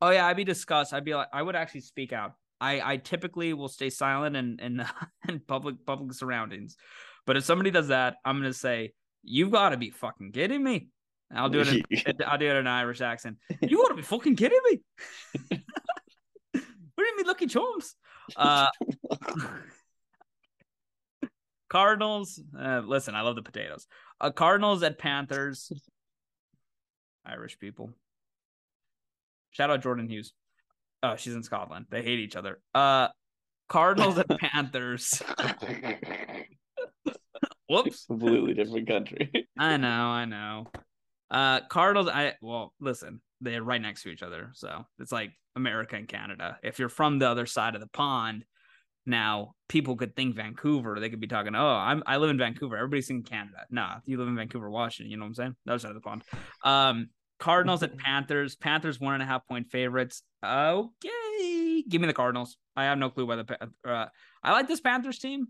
oh yeah, I'd be disgust. I'd be like, I would actually speak out. I, I typically will stay silent in, in in public public surroundings. But if somebody does that, I'm gonna say, You've gotta be fucking kidding me. I'll do it in, I'll do it in an Irish accent. You gotta be fucking kidding me. We're in me lucky chums. Uh Cardinals. Uh, listen, I love the potatoes. Uh, Cardinals at Panthers. Irish people. Shout out Jordan Hughes. Oh, she's in Scotland. They hate each other. Uh, Cardinals and Panthers. Whoops. Completely different country. I know, I know. Uh, Cardinals. I well, listen, they're right next to each other, so it's like America and Canada. If you're from the other side of the pond, now people could think Vancouver. They could be talking, "Oh, I'm I live in Vancouver. Everybody's in Canada." Nah, you live in Vancouver, Washington. You know what I'm saying? The other side of the pond. Um, Cardinals at Panthers. Panthers one and a half point favorites. Okay, give me the Cardinals. I have no clue why the uh, I like this Panthers team.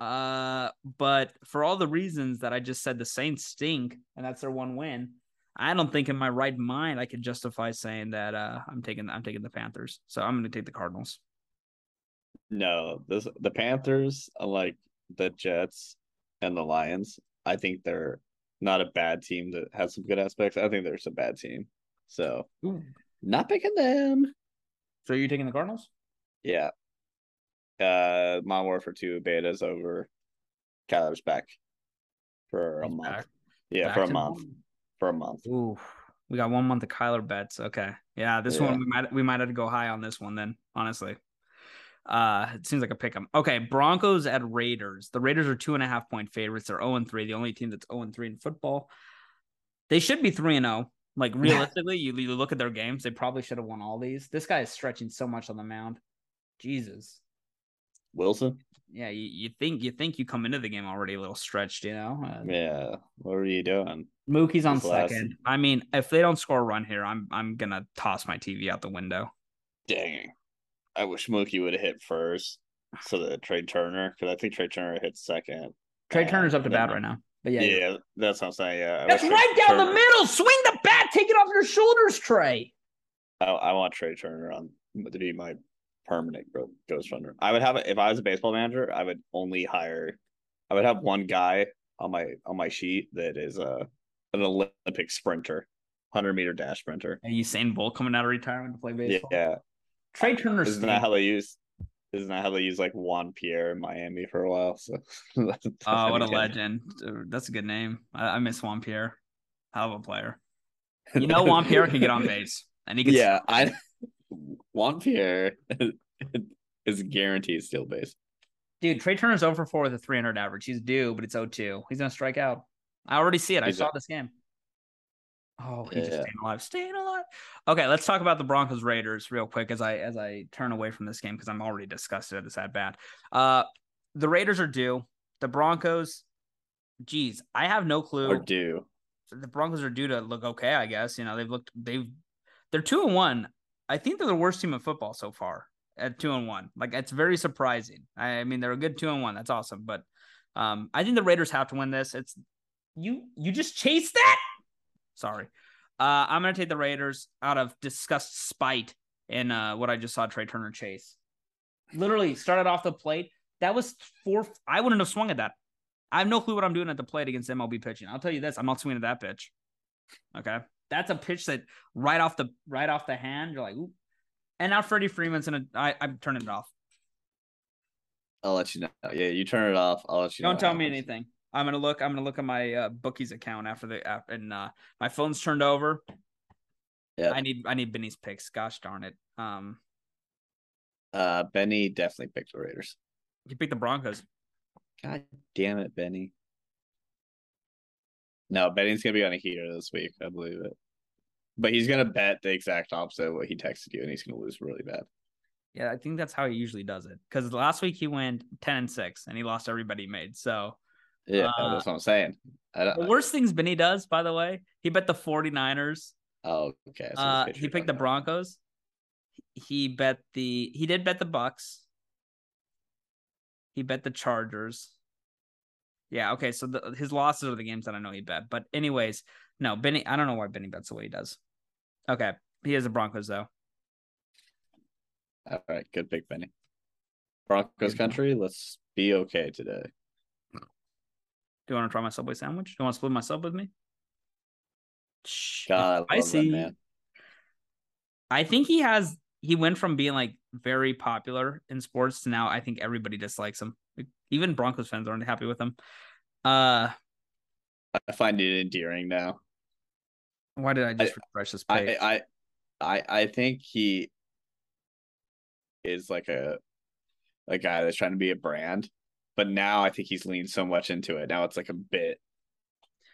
Uh, but for all the reasons that I just said, the Saints stink, and that's their one win. I don't think in my right mind I could justify saying that uh, I'm taking I'm taking the Panthers. So I'm going to take the Cardinals. No, this the Panthers, unlike the Jets and the Lions, I think they're not a bad team that has some good aspects. I think they're just a bad team. So not picking them. So you're taking the Cardinals? Yeah. Uh Modern Warfare 2 betas over Kyler's back for a He's month. back. Yeah, Back for a month. normal. For a month. Ooh, we got one month of Kyler bets. Okay, yeah, this Yeah. one we might we might have to go high on this one then. Honestly, uh, it seems like a pick 'em. Okay, Broncos at Raiders. The Raiders are two and a half point favorites. They're zero and three. The only team that's zero and three in football. They should be three and zero. Like realistically, you, you look at their games, they probably should have won all these. This guy is stretching so much on the mound. Jesus. Wilson? Yeah, you, you think you think you come into the game already a little stretched, you know? Uh, Yeah. What were you doing? Mookie's on last- second. I mean, if they don't score a run here, I'm I'm gonna toss my TV out the window. Dang. I wish Mookie would have hit first so that Trea Turner, because I think Trea Turner hit second. Trea Uh, Turner's up to bat right now. But yeah, Yeah, that's what I'm saying. Yeah, I that's right down the middle. Swing the bat, take it off your shoulders, Trea. I, I want Trea Turner on to be my permanent gro- ghost runner. I would have if I was a baseball manager, I would only hire. I would have one guy on my on my sheet that is a an Olympic sprinter, hundred meter dash sprinter. Are Usain Bolt coming out of retirement to play baseball? Yeah, Trea Turner. isn't that how they use? Isn't that how they use like Juan Pierre in Miami for a while? So, Oh, what a legend! Uh, that's a good name. I, I miss Juan Pierre. Hell of a player. You know, Juan Pierre can get on base, and he can. yeah, I Juan Pierre is guaranteed steal base. Dude, Trea Turner's oh over four with a 300 average. He's due, but it's 0-2. He's gonna strike out. I already see it. I He's saw a- this game. Oh, he's just staying alive. Staying alive. Okay, let's talk about the Broncos Raiders real quick as I as I turn away from this game because I'm already disgusted at this at bat. Uh the Raiders are due. The Broncos, geez, I have no clue. Or due. the Broncos are due to look okay, I guess. You know, they've looked they've they're two and one. I think they're the worst team in football so far at two and one. Like it's very surprising. I, I mean, they're a good two and one. That's awesome. But um, I think the Raiders have to win this. It's You you just chase that? Sorry. Uh, I'm gonna take the Raiders out of disgust, spite, and uh, what I just saw Trea Turner chase. Literally started off the plate. That was four. I wouldn't have swung at that. I have no clue what I'm doing at the plate against MLB pitching. I'll tell you this: I'm not swinging at that pitch. Okay, that's a pitch that right off the right off the hand, you're like, Ooh. and now Freddie Freeman's in a. I, I'm turning it off. I'll let you know. Yeah, you turn it off. I'll let you. Don't tell me anything. I'm gonna look. I'm gonna look at my uh, bookies account after the app, and uh, my phone's turned over. Yeah, I need I need Benny's picks. Gosh darn it. Um, uh, Benny definitely picked the Raiders. He picked the Broncos. God damn it, Benny. No, Benny's gonna be on a heater this week. I believe it. But he's gonna bet the exact opposite of what he texted you, and he's gonna lose really bad. Yeah, I think that's how he usually does it. Because last week he went ten and six, and he lost everybody he made. So yeah, uh, that's what I'm saying. the worst things Benny does, by the way, he bet the 49ers. Oh, okay. So uh, he picked the Broncos. He bet the he did bet the Bucks. He bet the Chargers. Yeah, okay. So the, his losses are the games that I know he bet. But anyways, no, Benny. I don't know why Benny bets the way he does. Okay, he has the Broncos though. All right, good pick, Benny. Broncos country. Let's be okay today. Do you want to try my Subway sandwich? Do you want to split my sub with me? God, I, I see. That, I think he has. He went from being like very popular in sports to now I think everybody dislikes him. Even Broncos fans aren't happy with him. Uh, I find it endearing now. Why did I just I, refresh this page? I, I I I think he is like a a guy that's trying to be a brand but now I think he's leaned so much into it. Now it's like a bit.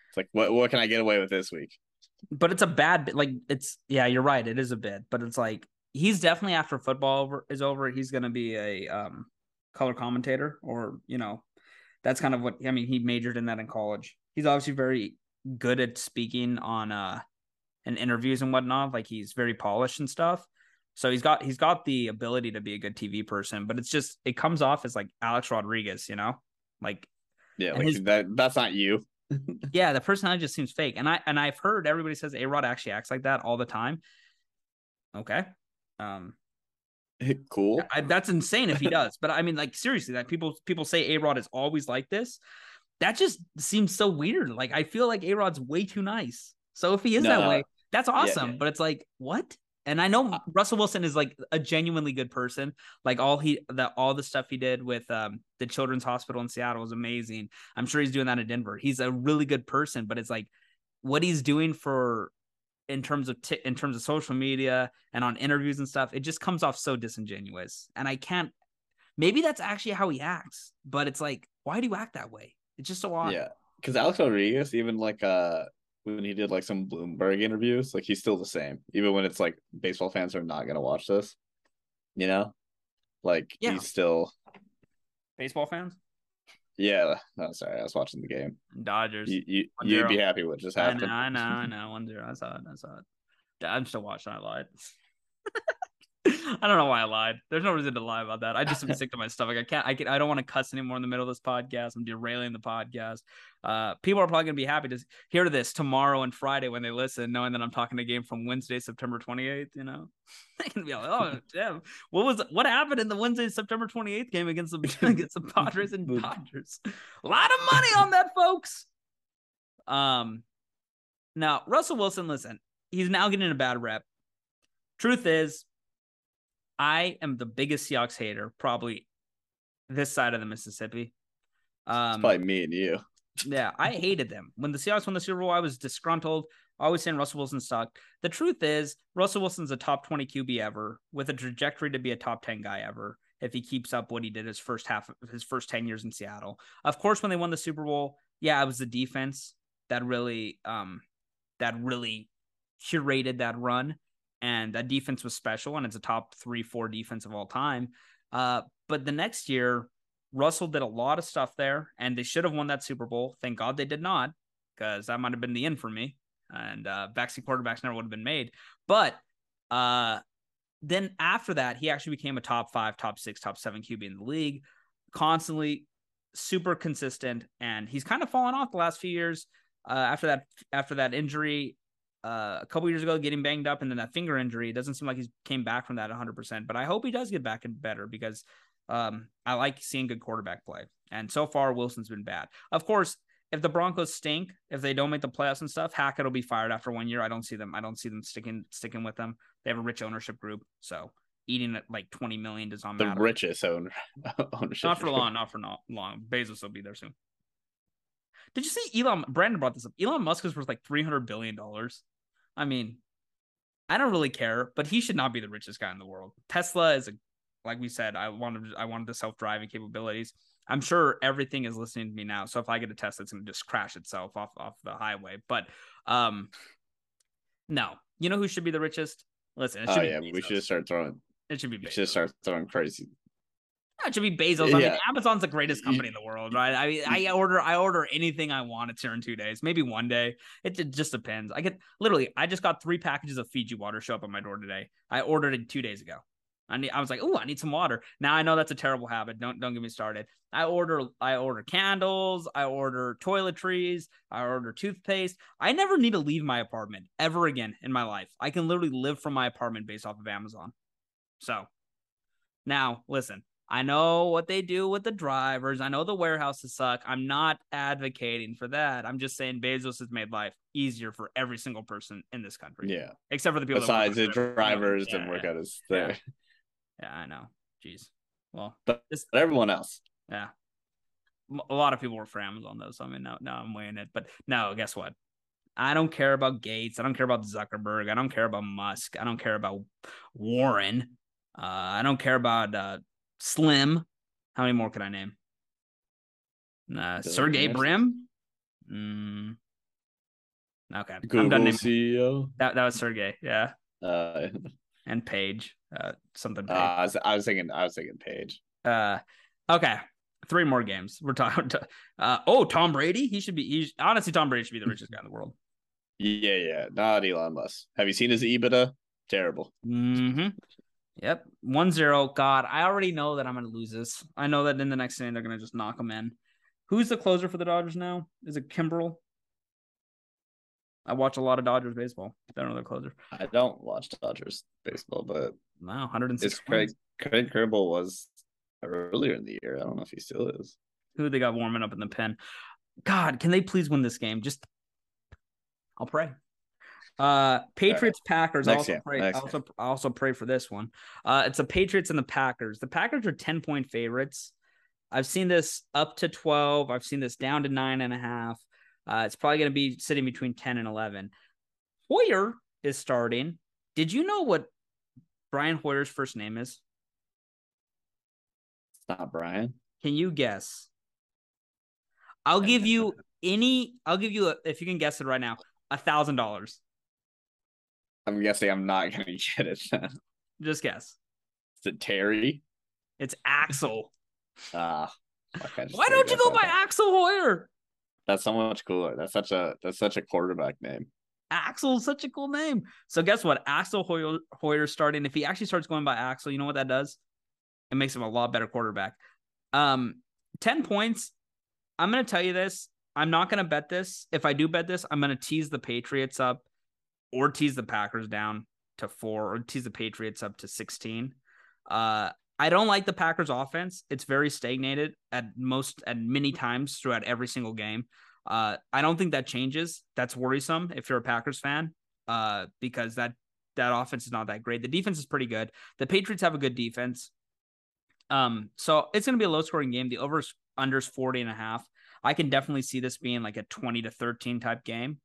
It's like what what can I get away with this week? But it's a bad bit. Like it's yeah, you're right. It is a bit, but it's like he's definitely after football over, is over. He's gonna be a um color commentator, or you know, that's kind of what I mean. He majored in that in college. He's obviously very good at speaking on uh and interviews and whatnot. Like he's very polished and stuff. So he's got he's got the ability to be a good TV person, but it's just it comes off as like Alex Rodriguez, you know, like yeah, like his, that that's not you. yeah, the personality just seems fake, and I and I've heard everybody says A Rod actually acts like that all the time. Okay, um, cool. I, that's insane if he does, but I mean, like seriously, that people people say A Rod is always like this. That just seems so weird. Like I feel like A Rod's way too nice. So if he is no, that way, that's awesome. Yeah, yeah. But it's like what? And I know uh, Russell Wilson is like a genuinely good person. Like all he that all the stuff he did with um, the Children's Hospital in Seattle was amazing. I'm sure he's doing that in Denver. He's a really good person, but it's like what he's doing for in terms of t- in terms of social media and on interviews and stuff, it just comes off so disingenuous. And I can't maybe that's actually how he acts, but it's like why do you act that way? It's just so odd. Yeah. Cuz Alex Rodriguez even like uh when he did like some Bloomberg interviews, like he's still the same, even when it's like baseball fans are not gonna watch this. You know, like yeah. he's still baseball fans. Yeah, no, sorry, I was watching the game. Dodgers. You, you you'd be happy with just happened. I know, I know, I know. One zero. I saw it. I saw it. I'm still watching. I lied. I don't know why I lied. There's no reason to lie about that. I just am sick to my stomach. I can't. I can. I don't want to cuss anymore in the middle of this podcast. I'm derailing the podcast. Uh, people are probably gonna be happy to hear this tomorrow and Friday when they listen, knowing that I'm talking a game from Wednesday, September 28th. You know, they can be like, "Oh, damn, what was what happened in the Wednesday, September 28th game against the against the Padres and Dodgers? A lot of money on that, folks." Um, now Russell Wilson, listen, he's now getting a bad rep. Truth is, I am the biggest Seahawks hater, probably this side of the Mississippi. Um, it's probably me and you. yeah, I hated them when the Seahawks won the Super Bowl. I was disgruntled. Always saying Russell Wilson sucked. The truth is, Russell Wilson's a top twenty QB ever, with a trajectory to be a top ten guy ever if he keeps up what he did his first half of his first 10 years in Seattle. Of course, when they won the Super Bowl, yeah, it was the defense that really um that really curated that run and that defense was special, and it's a top three, four defense of all time. Uh, but the next year, Russell did a lot of stuff there, and they should have won that Super Bowl. Thank God they did not, because that might have been the end for me, and uh, backseat quarterbacks never would have been made. But uh, then after that, he actually became a top five, top six, top seven QB in the league, constantly super consistent, and he's kind of fallen off the last few years. uh, after that after that injury uh, a couple years ago, getting banged up, and then that finger injury. It doesn't seem like he's came back from that 100. percent But I hope he does get back and better because um, I like seeing good quarterback play. And so far, Wilson's been bad. Of course, if the Broncos stink, if they don't make the playoffs and stuff, Hackett will be fired after one year. I don't see them. I don't see them sticking sticking with them. They have a rich ownership group, so eating at like 20 million does not the richest owner ownership. Not for long. Not for not long. Bezos will be there soon. Did you see Elon? Brandon brought this up. Elon Musk is worth like 300 billion dollars. I mean, I don't really care, but he should not be the richest guy in the world. Tesla is a, like we said, I wanted I wanted the self driving capabilities. I'm sure everything is listening to me now. So if I get a Tesla, it's gonna just crash itself off off the highway. But um, no, you know who should be the richest? Listen, oh yeah, we should start throwing. It should be. Bezos. We should start throwing crazy it should be Bezos. I mean, Amazon's the greatest company in the world, right? I mean, I order, I order anything I want. It's here in two days, maybe one day. It, it, just depends. I get literally, I just got three packages of Fiji water show up on my door today. I ordered it two days ago. I need, I was like, oh, I need some water. Now I know that's a terrible habit. Don't don't get me started. I order, I order candles. I order toiletries. I order toothpaste. I never need to leave my apartment ever again in my life. I can literally live from my apartment based off of Amazon. So now listen, I know what they do with the drivers. I know the warehouses suck. I'm not advocating for that. I'm just saying Bezos has made life easier for every single person in this country. Yeah. Except for the people besides the drivers yeah, and work yeah. his there. Yeah. yeah, I know. Jeez. Well, but, this, but everyone else. Yeah. A lot of people work for Amazon though, so I mean, now, now I'm weighing it. But no, guess what? I don't care about Gates. I don't care about Zuckerberg. I don't care about Musk. I don't care about Warren. Uh, I don't care about uh, Slim. How many more can I name? Uh, Sergey Brin. Mm. Okay. Google I'm done naming. CEO. That that was Sergey. Yeah. Uh, and Page. Uh, something. Page. Uh, I, was, I was thinking. I was thinking Page. Uh, okay. Three more games. We're talking. To, uh, oh, Tom Brady. He should be. He honestly, Tom Brady should be the richest guy in the world. Yeah, yeah. Not Elon Musk. Have you seen his EBITDA? Terrible. Mm-hmm. Yep. 1 0. God, I already know that I'm going to lose this. I know that in the next inning, they're going to just knock them in. Who's the closer for the Dodgers now? Is it Kimbrel? I watch a lot of Dodgers baseball. I don't know their closer. I don't watch Dodgers baseball, but wow, 106. It's Craig, Craig Kimbrel was earlier in the year. I don't know if he still is. Who they got warming up in the pen? God, can they please win this game? Just, I'll pray. Uh, Patriots Packers. I also pray. Also also pray for this one. Uh, it's the Patriots and the Packers. The Packers are ten point favorites. I've seen this up to twelve. I've seen this down to nine and a half. Uh, it's probably going to be sitting between ten and eleven. Hoyer is starting. Did you know what Brian Hoyer's first name is? It's not Brian. Can you guess? I'll give you any. I'll give you a, if you can guess it right now. A thousand dollars. I'm guessing I'm not gonna get it. Just guess. Is it Terry? It's Axel. Ah. Uh, Why don't you go by that. Axel Hoyer? That's so much cooler. That's such a that's such a quarterback name. Axel's such a cool name. So guess what? Axel Hoyer, Hoyer starting. If he actually starts going by Axel, you know what that does? It makes him a lot better quarterback. Um, ten points. I'm gonna tell you this. I'm not gonna bet this. If I do bet this, I'm gonna tease the Patriots up or tease the Packers down to four or tease the Patriots up to 16. Uh, I don't like the Packers offense. It's very stagnated at most at many times throughout every single game. Uh, I don't think that changes. That's worrisome if you're a Packers fan, uh, because that that offense is not that great. The defense is pretty good. The Patriots have a good defense. Um, so it's going to be a low scoring game. The overs unders 40 and a half. I can definitely see this being like a 20 to 13 type game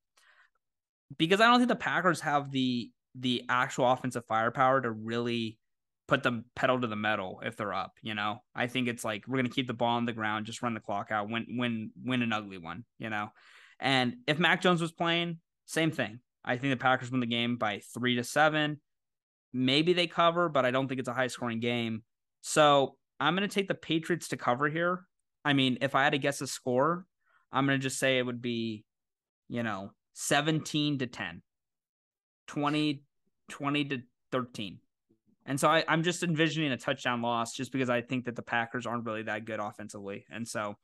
because I don't think the Packers have the the actual offensive firepower to really put the pedal to the metal if they're up. You know, I think it's like we're gonna keep the ball on the ground, just run the clock out, win win win an ugly one. You know, and if Mac Jones was playing, same thing. I think the Packers win the game by three to seven. Maybe they cover, but I don't think it's a high scoring game. So I'm gonna take the Patriots to cover here. I mean, if I had to guess a score, I'm gonna just say it would be, you know, 17 to 10, 20, 20 to 13. And so I, I'm just envisioning a touchdown loss just because I think that the Packers aren't really that good offensively. And so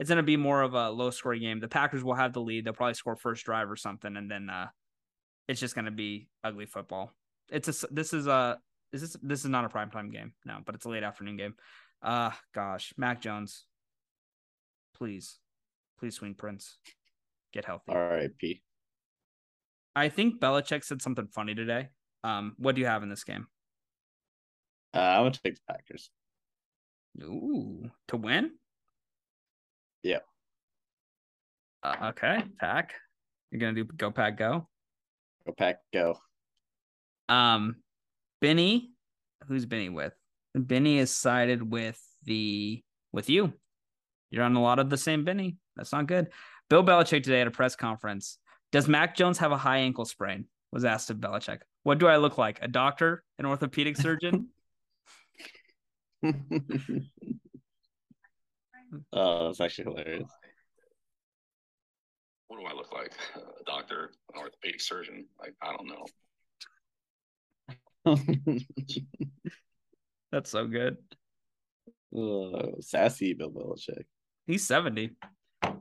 it's going to be more of a low scoring game. The Packers will have the lead. They'll probably score first drive or something. And then uh, it's just going to be ugly football. It's a, this is a, is this, this is not a primetime game. No, but it's a late afternoon game. Uh, gosh, Mac Jones, please, please swing Prince, get healthy. R.I.P. I think Belichick said something funny today. Um, what do you have in this game? Uh, I would take the Packers. Ooh, to win? Yeah. Uh, okay, Pack. You're gonna do go Pack go. Go Pack go. Um, Benny, who's Benny with? Benny is sided with the with you. You're on a lot of the same Benny. That's not good. Bill Belichick today at a press conference. Does Mac Jones have a high ankle sprain? Was asked of Belichick. What do I look like? A doctor? An orthopedic surgeon? oh, that's actually hilarious. What do I look like? A doctor, an orthopedic surgeon? Like I don't know. That's so good. Uh, sassy Bill Belichick. He's 70.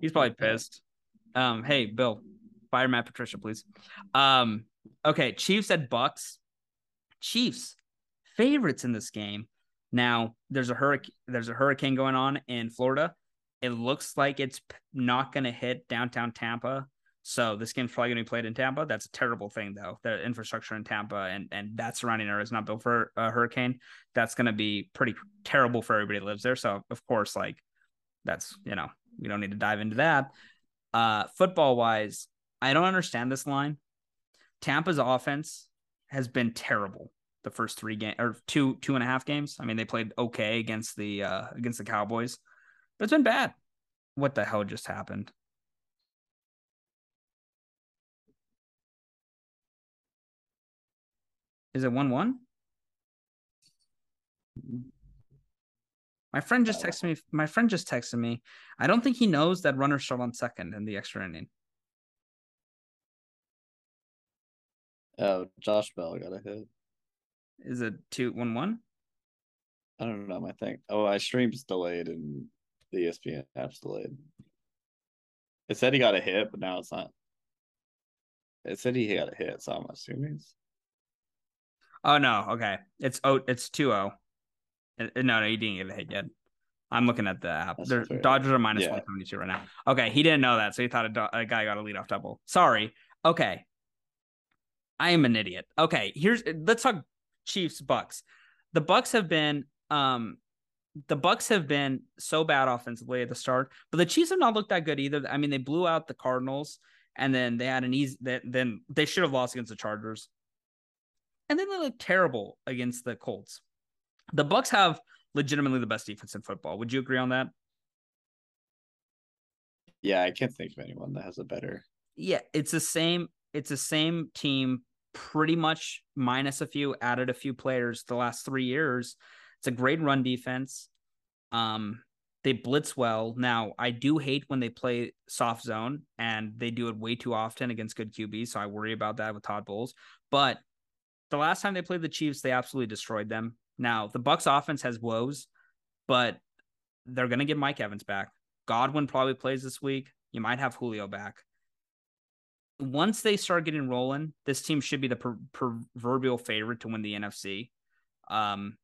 He's probably pissed. Um, hey, Bill, fire Matt Patricia, please. Um, okay, Chiefs at Bucks. Chiefs favorites in this game. Now there's a hurricane. There's a hurricane going on in Florida. It looks like it's not going to hit downtown Tampa. So this game's probably going to be played in Tampa. That's a terrible thing, though. The infrastructure in Tampa and and that surrounding area is not built for a hurricane. That's going to be pretty terrible for everybody that lives there. So of course, like that's you know we don't need to dive into that. Uh, football wise, I don't understand this line. Tampa's offense has been terrible the first three games or two two and a half games. I mean, they played okay against the uh against the Cowboys, but it's been bad. What the hell just happened? Is it one one? My friend just texted me. My friend just texted me. I don't think he knows that runner shot on second in the extra inning. Oh, Josh Bell got a hit. Is it two one one? I don't know my thing. Oh, my stream's delayed and the ESPN app's delayed. It said he got a hit, but now it's not. It said he got a hit, so I'm assuming. It's... Oh no, okay. It's oh it's 2-0. No, no, he didn't get a hit yet. I'm looking at the app. Dodgers are minus yeah. 172 right now. Okay, he didn't know that, so he thought a, do- a guy got a leadoff double. Sorry. Okay. I am an idiot. Okay, here's let's talk Chiefs Bucks. The Bucks have been um the Bucks have been so bad offensively at the start, but the Chiefs have not looked that good either. I mean, they blew out the Cardinals, and then they had an easy. Then they should have lost against the Chargers, and then they looked terrible against the Colts. The Bucks have legitimately the best defense in football. Would you agree on that? Yeah, I can't think of anyone that has a better. Yeah, it's the same. It's the same team pretty much minus a few, added a few players the last three years. It's a great run defense. Um, they blitz well. Now, I do hate when they play soft zone, and they do it way too often against good QBs. So I worry about that with Todd Bowles. But the last time they played the Chiefs, they absolutely destroyed them. Now, the Bucks offense has woes, but they're going to get Mike Evans back. Godwin probably plays this week. You might have Julio back once they start getting rolling, this team should be the per- proverbial favorite to win the NFC. Um,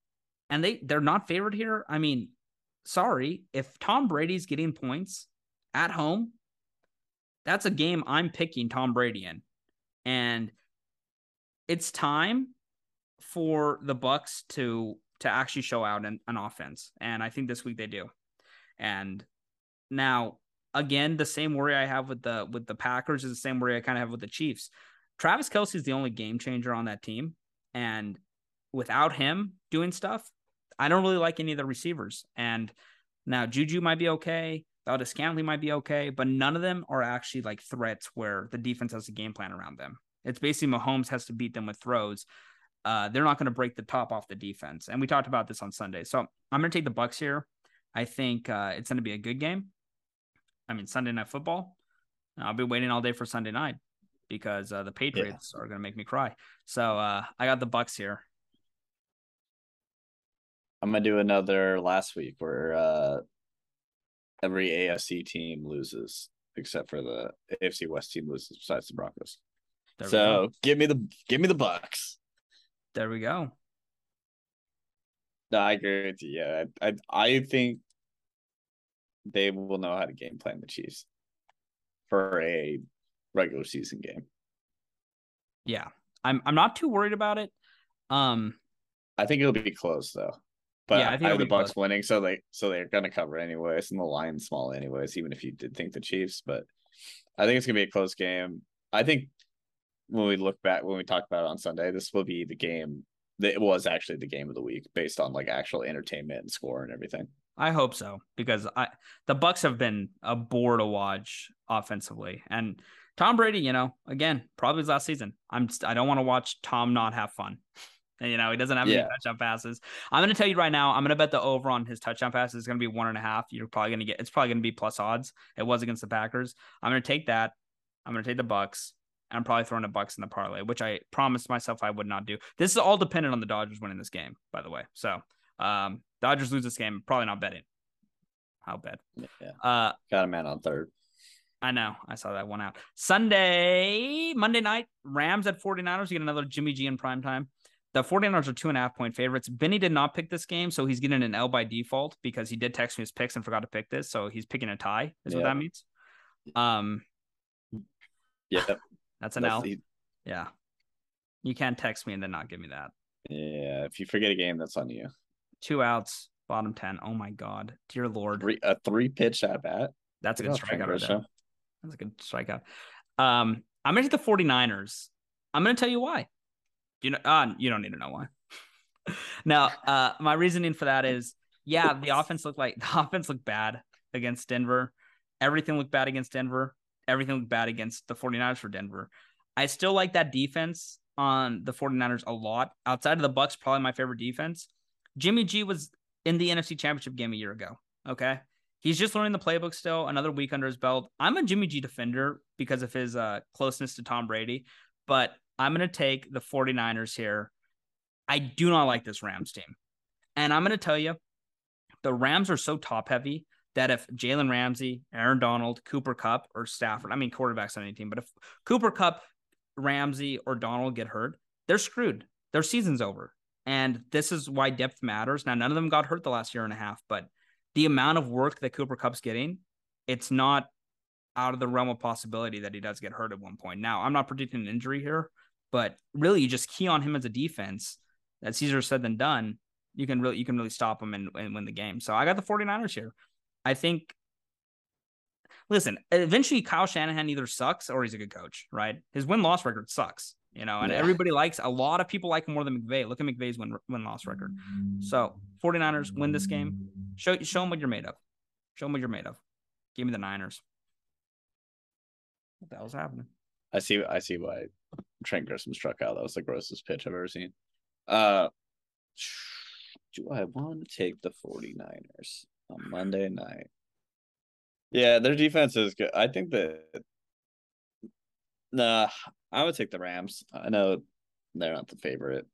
and they they're not favored here. I mean, sorry, if Tom Brady's getting points at home, that's a game I'm picking Tom Brady in, and it's time for the Bucks to to actually show out an, an offense, and I think this week they do. And now again, the same worry I have with the with the Packers is the same worry I kind of have with the Chiefs. Travis Kelce is the only game changer on that team, and without him doing stuff, I don't really like any of the receivers. And now Juju might be okay, Valdes-Scantling might be okay, but none of them are actually like threats where the defense has a game plan around them. It's basically Mahomes has to beat them with throws. Uh, they're not going to break the top off the defense, and we talked about this on Sunday. So I'm going to take the Bucks here. I think uh, it's going to be a good game. I mean, Sunday night football. I'll be waiting all day for Sunday night because uh, the Patriots yeah. are going to make me cry. So uh, I got the Bucks here. I'm gonna do another last week where uh every AFC team loses except for the AFC West team loses besides the Broncos. There so give me the give me the Bucks. There we go. No, I agree with you. Yeah, I I, I think they will know how to game plan the Chiefs for a regular season game. Yeah. I'm I'm not too worried about it. Um I think it'll be close though. But Yeah, I I, think have the Bucks close. winning, so they so they're gonna cover anyways, and the line's small anyways, even if you did think the Chiefs. But I think it's gonna be a close game. I think when we look back when we talk about it on Sunday, this will be the game that it was actually the game of the week based on like actual entertainment and score and everything. I hope so because I the Bucks have been a bore to watch offensively, and Tom Brady, you know, again, probably his last season. I'm st- I don't want to watch Tom not have fun. And, you know, he doesn't have any Yeah. touchdown passes. I'm going to tell you right now, I'm going to bet the over on his touchdown passes is going to be one and a half. You're probably going to get it's probably going to be plus odds. It was against the Packers. I'm going to take that. I'm going to take the Bucks. And I'm probably throwing the Bucks in the parlay, which I promised myself I would not do. This is all dependent on the Dodgers winning this game, by the way. So, um, Dodgers lose this game, probably not betting. How bad? Yeah, Uh, got a man on third. I know. I saw that one out. Sunday, Monday night, Rams at 49ers. You get another Jimmy G in prime time. The 49ers are two and a half point favorites. Benny did not pick this game, so he's getting an L by default because he did text me his picks and forgot to pick this. So he's picking a tie, is what that means. Um, Yeah, that's an that's L. the- Yeah. You can't text me and then not give me that. yeah. If you forget a game, that's on you. Two outs, bottom 10. Oh my God. Dear Lord. Three, a three pitch at bat. That's a good Trent strikeout right there. That's a good strikeout. Um, I'm gonna hit the 49ers. I'm gonna tell you why. You know, uh, you don't need to know why. now, uh, my reasoning for that is, yeah, the offense looked like the offense looked bad against Denver. Everything looked bad against Denver. Everything looked bad against the 49ers for Denver. I still like that defense on the 49ers a lot. Outside of the Bucks, probably my favorite defense. Jimmy G was in the NFC Championship game a year ago. Okay. He's just learning the playbook still, another week under his belt. I'm a Jimmy G defender because of his uh, closeness to Tom Brady, but I'm going to take the 49ers here. I do not like this Rams team. And I'm going to tell you, the Rams are so top heavy that if Jalen Ramsey, Aaron Donald, Cooper Kupp, or Stafford, I mean, quarterbacks on any team, but if Cooper Kupp, Ramsey, or Donald get hurt, they're screwed. Their season's over. And this is why depth matters. Now, none of them got hurt the last year and a half, but the amount of work that Cooper Kupp's getting, it's not out of the realm of possibility that he does get hurt at one point. Now, I'm not predicting an injury here, but really you just key on him as a defense. That's easier said than done. You can really you can really stop him and, and win the game. So I got the 49ers here. I think listen, eventually Kyle Shanahan either sucks or he's a good coach, right? His win-loss record sucks, you know, and Yeah. everybody likes a lot of people like him more than McVay. Look at McVay's win win-loss record. So 49ers win this game. Show show them what you're made of. Show them what you're made of. Give me the Niners. What the hell's happening? I see. I see why Trent Grisham struck out. That was the grossest pitch I've ever seen. Uh, do I want to take the 49ers on Monday night? Yeah, their defense is good. I think that. Nah, I would take the Rams. I know they're not the favorite.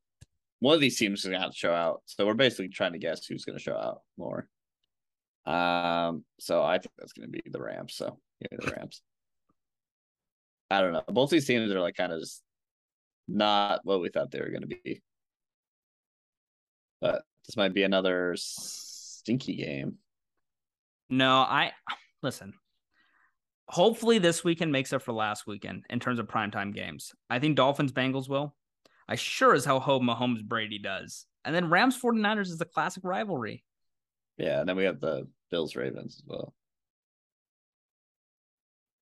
One of these teams is gonna have to show out. So we're basically trying to guess who's gonna show out more. Um, so I think that's gonna be the Rams. So me the Rams. I don't know. Both these teams are like kind of just not what we thought they were going to be. But this might be another stinky game. No, I listen. Hopefully this weekend makes up for last weekend in terms of primetime games. I think Dolphins Bengals will. I sure as hell hope Mahomes Brady does. And then Rams 49ers is a classic rivalry. Yeah, and then we have the Bills Ravens as well.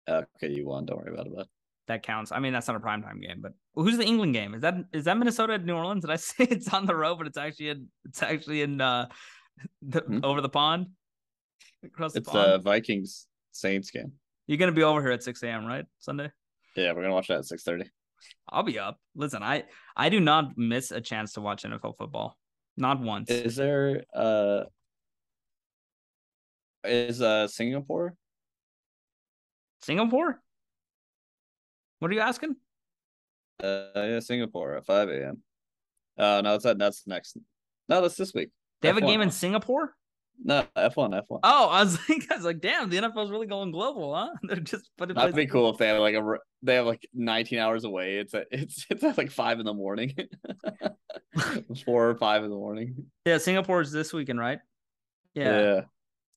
Okay, you won. Don't worry about it. Bud. That counts. I mean, that's not a primetime game, but who's the England game? Is that is that Minnesota at New Orleans? Did I say it's on the road, but it's actually in it's actually in uh the, Hmm? over the pond? Across the It's pond. the Vikings Saints game. You're gonna be over here at 6 a.m., right? Sunday? Yeah, we're gonna watch that at six thirty. I'll be up. Listen, I I do not miss a chance to watch NFL football. Not once. Is there uh is uh Singapore? Singapore? What are you asking? Uh yeah, Singapore at five a.m. Uh no, at that's next. No, that's this week. They have a F1. game in Singapore. No, F one, F one. Oh, I was like, I was like, damn, the NFL's really going global, huh? They're just putting. That'd be cool if they have like a they have like 19 hours away. It's at it's it's at like five in the morning, four or five in the morning. Yeah, Singapore's this weekend, right? Yeah.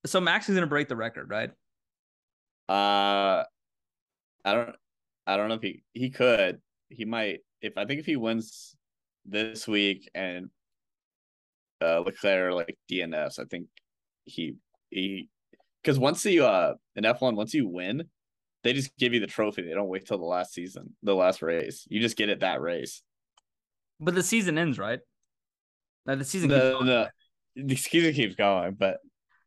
So Max is gonna break the record, right? Uh, I don't, I don't know if he he could. He might. If I think if he wins this week and uh Leclerc like DNS, I think he he because once you uh in F one once you win, they just give you the trophy. They don't wait till the last season, the last race. You just get it that race. But the season ends, right? No, the season. keeps No, going. no, the season keeps going, but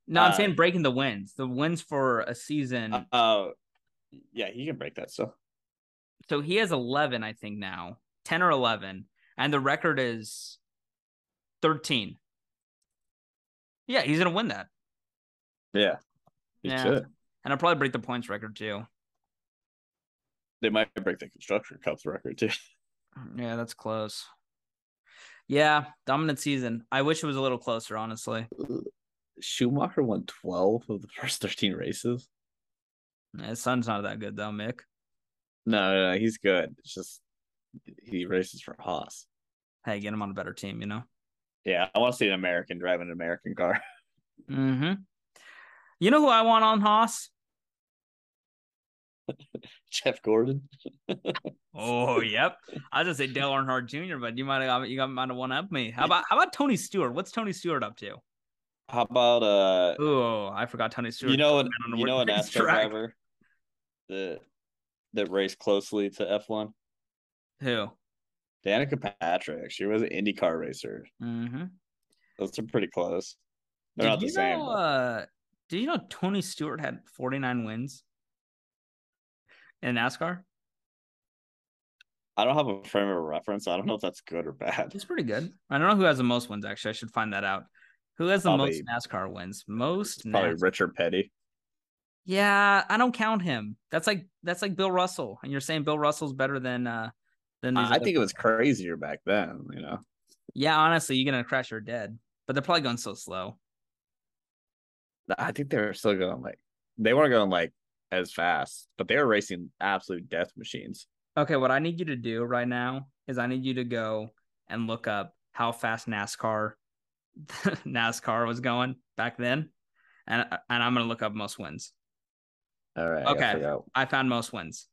No, I'm uh, saying breaking the wins. The wins for a season. uh, yeah, he can break that still. so he has 11, I think now, 10 or 11, and the record is 13. Yeah, he's gonna win that, Yeah, he Yeah. should. and I'll probably break the points record too. They might break the construction cups record too. Yeah, that's close. Yeah, dominant season. I wish it was a little closer, honestly. Schumacher won 12 of the first 13 races. His son's not that good though, Mick. No, no, no, he's good. It's just he races for Haas. Hey, get him on a better team, you know. Yeah, I want to see an American driving an American car. Mm-hmm. You know who I want on Haas? Jeff Gordon. Oh, yep. I was gonna say Dale Earnhardt Jr., but you might have you got might have one up me. How about how about Tony Stewart? What's Tony Stewart up to? How about uh Oh, I forgot Tony Stewart. you know an, you know a race NASCAR driver that that raced closely to F1? Who? Danica Patrick. She was an IndyCar racer. Mm-hmm. Those are pretty close. They're not the you same. Know, but- uh, did you know Tony Stewart had 49 wins in NASCAR? I don't have a frame of reference. I don't know if that's good or bad. He's pretty good. I don't know who has the most wins. Actually, I should find that out. Who has the Probably- most NASCAR wins? Most Probably NASCAR. Richard Petty. Yeah, I don't count him. That's like that's like Bill Russell, and you're saying Bill Russell's better than uh than. I think it was crazier back then, you know. Yeah, honestly, you're gonna crash or dead, but they're probably going so slow. I think they were still going like they weren't going like as fast, but they were racing absolute death machines. Okay, what I need you to do right now is I need you to go and look up how fast NASCAR NASCAR was going back then, and and I'm gonna look up most wins. All right. Okay. I found most wins.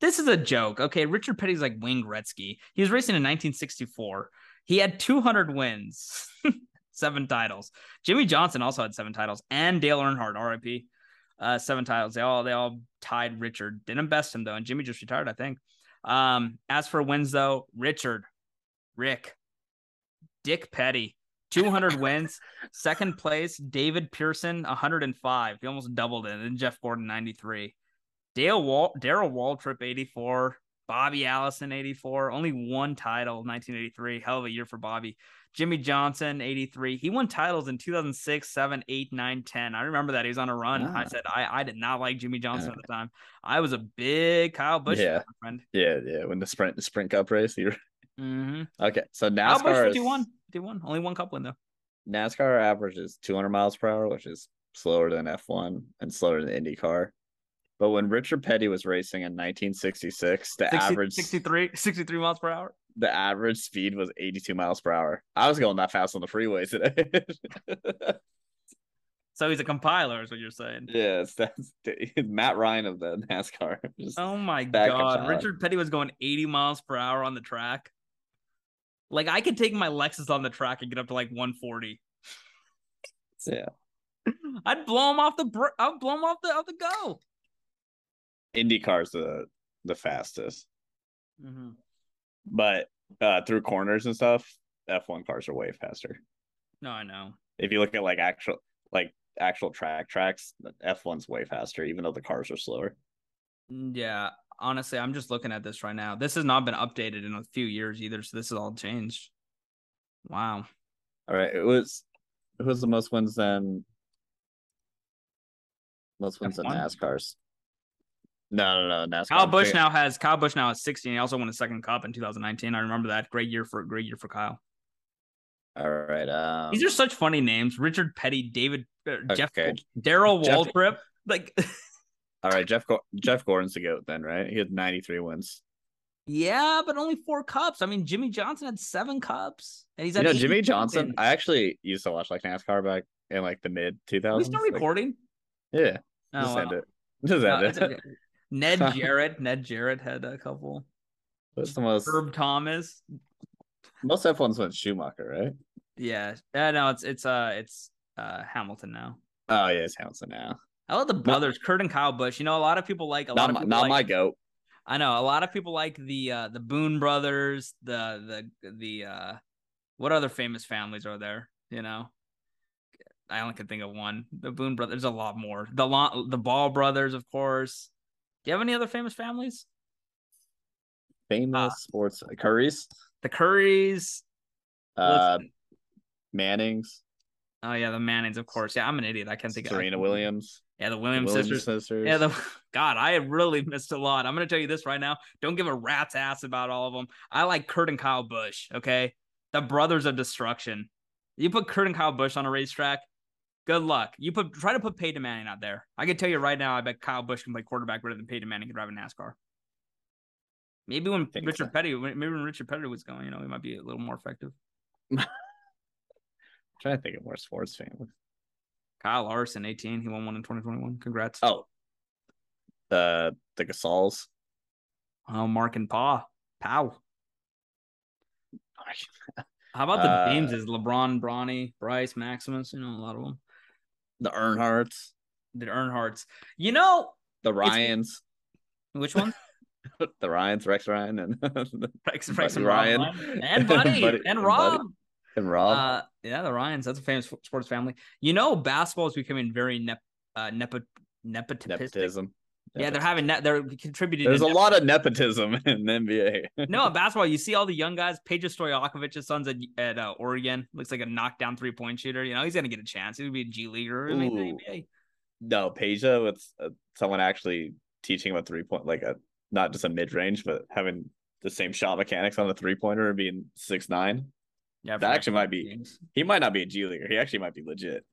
This is a joke. Okay, Richard Petty's like Wayne Gretzky. He was racing in 1964. He had 200 wins, seven titles. Jimmie Johnson also had seven titles, and Dale Earnhardt, RIP, uh, seven titles. They all they all tied Richard. Didn't best him though, and Jimmy just retired, I think. Um, as for wins though, Richard, Rick, Dick Petty, 200 wins. Second place, David Pearson, 105. He almost doubled it. And then Jeff Gordon, 93. Dale Wal- Darrell Waltrip, 84. Bobby Allison, 84. Only one title, 1983. Hell of a year for Bobby. Jimmie Johnson, 83. He won titles in 2006, 7, 8, 9, 10. I remember that. He was on a run. I Ah. said, I, I did not like Jimmie Johnson at the time. I was a big Kyle Busch Yeah. friend. Yeah, yeah. When the sprint the sprint cup race, you Mm-hmm. okay. So Kyle Busch, NASCAR is, 51. 51. Only one cup win, though. NASCAR averages 200 miles per hour, which is slower than F1 and slower than IndyCar. But when Richard Petty was racing in 1966, the 60, average 63, 63 miles per hour. The average speed was 82 miles per hour. I was going that fast on the freeway today. So he's a compiler, is what you're saying. yes, that's Matt Ryan of the NASCAR. Oh my god, compiler. Richard Petty was going 80 miles per hour on the track. Like I could take my Lexus on the track and get up to like 140. yeah. I'd blow him off the br- I'd blow him off the off the go. IndyCar's the the fastest. Mm-hmm. But uh through corners and stuff, F1 cars are way faster. No, I know. If you look at like actual like actual track tracks, F1's way faster, even though the cars are slower. Mm, Yeah, honestly, I'm just looking at this right now. This has not been updated in a few years either, so this is all changed. Wow. All right. It was it was the most wins then most wins in F1? NASCAR's. No, no, no. NASCAR. Kyle Busch now has Kyle Busch now has 16. He also won a second cup in 2019. I remember that. Great year for great year for Kyle. All right. Um, These are such funny names: Richard Petty, David, uh, Jeff, Okay. Darrell Jeff- Waltrip. Like, all right. Jeff Jeff Gordon's the goat then, right? He had 93 wins. yeah, but only four cups. I mean, Jimmie Johnson had seven cups, and he's You know, Jimmie Johnson. wins. I actually used to watch like NASCAR back in like the mid 2000s. we still like- yeah. Oh, Just wow. end it. Just No, end it. okay. Ned Jarrett. Ned Jarrett had a couple. What's the most Herb Thomas. most F1s went Schumacher, right? Yeah. Uh, no, it's it's uh it's uh Hamilton now. Oh yeah, it's Hamilton now. I love the brothers, Kurt and Kyle Busch. You know, a lot of people like a lot Not of my, not like, my goat. I know a lot of people like the uh the Boone brothers, the the the uh what other famous families are there? You know, I only can think of one. The Boone brothers. There's a lot more. The Lon- the Ball brothers, of course. Do you have any other famous families? Famous Ah. sports Currys, The Currys. uh, Listen. Mannings, Oh yeah, the Mannings, of course. Yeah, I'm an idiot. I can't think. Serena can't- Williams, Yeah, the the Williams, Williams sisters. sisters. Yeah, the God, I really missed a lot. I'm gonna tell you this right now. Don't give a rat's ass about all of them. I like Kurt and Kyle Busch. Okay, the brothers of destruction. You put Kurt and Kyle Busch on a racetrack. Good luck. You put try to put Peyton Manning out there. I can tell you right now. I bet Kyle Busch can play quarterback better than Peyton Manning can drive a NASCAR. Maybe when Richard so. Petty, maybe when Richard Petty was going, you know, he might be a little more effective. trying to think of more sports families. Kyle Larson, 18, he won one in 2021. Congrats. Oh, the the Gasols. Oh, Marc and Pa. Pau. How about the Uh, Is LeBron, Bronny, Bryce, Maximus, you know, a lot of them. The Earnhardts, The Earnhardts. You know, the Ryans, which one? the Ryans, Rex Ryan, and Rex, Rex and Ryan. Ryan. And Buddy, Buddy- and and Rob. Buddy. and Rob. Uh, yeah, the Ryans. That's a famous sports family. You know, basketball is becoming very nep, uh, nepo, nepotism. Yeah, they're having ne- they're contributing. There's a lot of nepotism in the NBA. No, in basketball, you see all the young guys. Peja Stojakovic's son's at, at uh, Oregon. Looks like a knockdown three point shooter. You know, he's gonna get a chance. He would be a G leaguer. I mean, the NBA. no, Peja with uh, someone actually teaching him a three point, like a not just a mid range, but having the same shot mechanics on the three pointer and being six nine. Yeah, That actually might be- games. He might not be a G leaguer. He actually might be legit.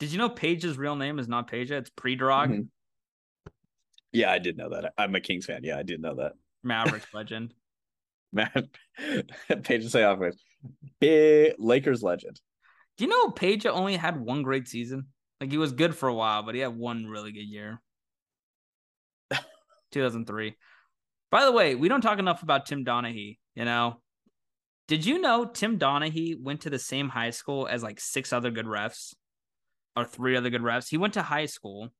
Did you know Peja's real name is not Peja? It's Predrag, Mhm. Yeah, I did know that. I'm a Kings fan. Yeah, I did know that. Mavericks legend. Man, Peja say off with big Lakers legend. Do you know Peja only had one great season? Like he was good for a while, but he had one really good year. 2003. By the way, we don't talk enough about Tim Donaghy, you know. Did you know Tim Donaghy went to the same high school as like six other good refs or three other good refs? He went to high school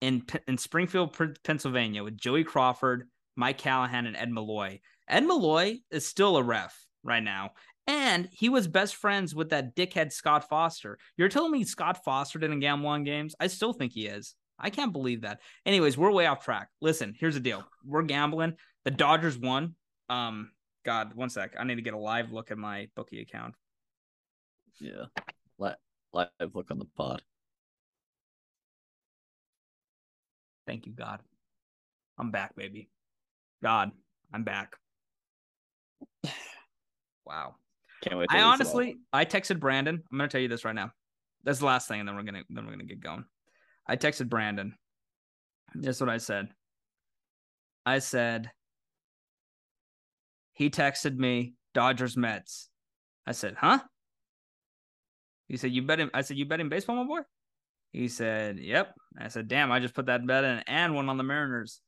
in in Springfield, Pennsylvania with Joey Crawford, Mike Callahan and Ed Malloy. Ed Malloy is still a ref right now. And he was best friends with that dickhead Scott Foster. You're telling me Scott Foster didn't gamble on games? I still think he is. I can't believe that. Anyways, we're way off track. Listen, here's the deal. We're gambling. The Dodgers won. Um, God, one sec. I need to get a live look at my bookie account. Yeah. Live look on the pod. Thank you, God. I'm back, baby. God, I'm back. Wow. Can't wait. I lose it all. honestly, I texted Brandon. I'm gonna tell you this right now. That's the last thing, and then we're gonna then we're gonna get going. I texted Brandon. This is what I said. I said he texted me Dodgers Mets. I said, huh? He said, you bet him. I said, you bet him baseball, my boy? He said, yep. I said, damn, I just put that bet in and one on the Mariners.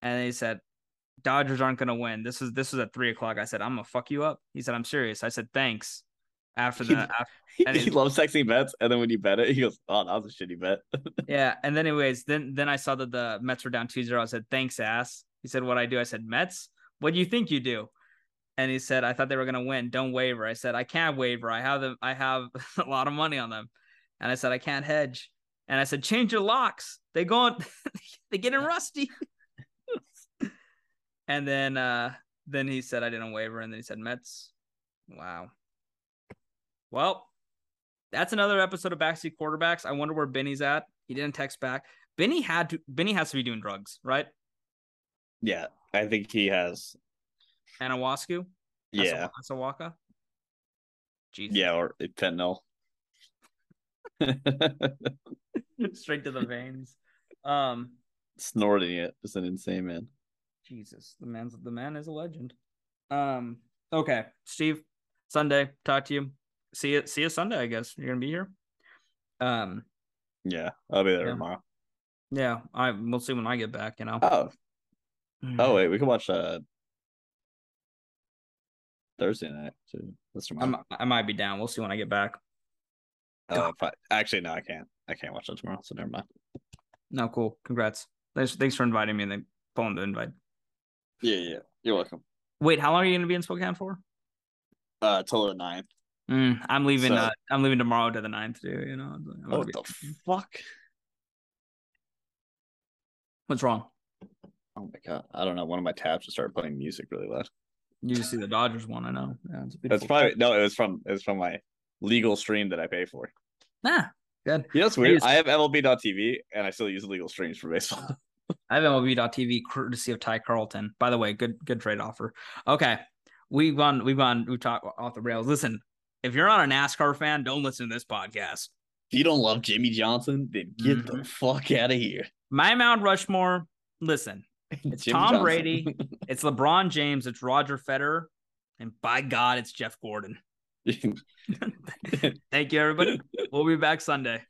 And he said, Dodgers aren't gonna win. This was this was at three o'clock. I said, I'm gonna fuck you up. He said, I'm serious. I said, thanks. After He- that, after, He, he loves sexy bets, and then when you bet it, he goes, "Oh, that was a shitty bet." yeah. And then, anyways, then then I saw that the Mets were down 2-0. I said, thanks, ass. He said, what I do? I said, Mets. What do you think you do? And he said, I thought they were gonna win. Don't waver. I said, I can't waver. I have them. I have a lot of money on them. And I said, I can't hedge. And I said, change your locks. They go on. they getting rusty. and then uh then he said I didn't waver, and then he said Mets. Wow. Well, that's another episode of Backseat Quarterbacks. I wonder where Benny's at. He didn't text back. Benny had to. Benny has to be doing drugs, right? yeah, I think he has. Anawasku. Yeah, Asawaka. Jesus. Yeah, or fentanyl. Straight to the veins. Um, Snorting it. is an insane man. Jesus, the man's the man is a legend. Um, okay, Steve, Sunday, talk to you. See you, see you Sunday. I guess you're gonna be here. Um, Yeah, I'll be there Yeah. tomorrow. yeah, I we'll see when I get back. You know. Oh, oh wait, we can watch uh Thursday night too. That's tomorrow. I'm, I might be down. We'll see when I get back. I- actually, no, I can't. I can't watch that tomorrow, so never mind. No, cool. Congrats. Thanks, thanks for inviting me. and They phoned the invite. Yeah, yeah. You're welcome. Wait, how long are you gonna be in Spokane for? Uh, till the ninth. Mm, I'm leaving. So- uh, I'm leaving tomorrow to the 9th too. You know. I'm What be- the fuck? What's wrong? Oh my god, I don't know. One of my tabs just started playing music really loud. You just see the Dodgers one. I know. Yeah, it's a That's probably no. It was from it was from my legal stream that I pay for. Ah, good. You know what's I weird? use- I have MLB.TV and I still use legal streams for baseball. I have MLB.TV courtesy of Ty Carlton. By the way, good good trade offer. Okay, we've gone we've gone we've talked off the rails. Listen, if you're not a NASCAR fan, don't listen to this podcast. if you don't love Jimmie Johnson, then get the Mhm. fuck out of here. My Mount Rushmore. Listen, It's Jimmy Tom Johnson. Brady. it's LeBron James. It's Roger Federer, and by God, it's Jeff Gordon. Thank you, everybody. We'll be back Sunday.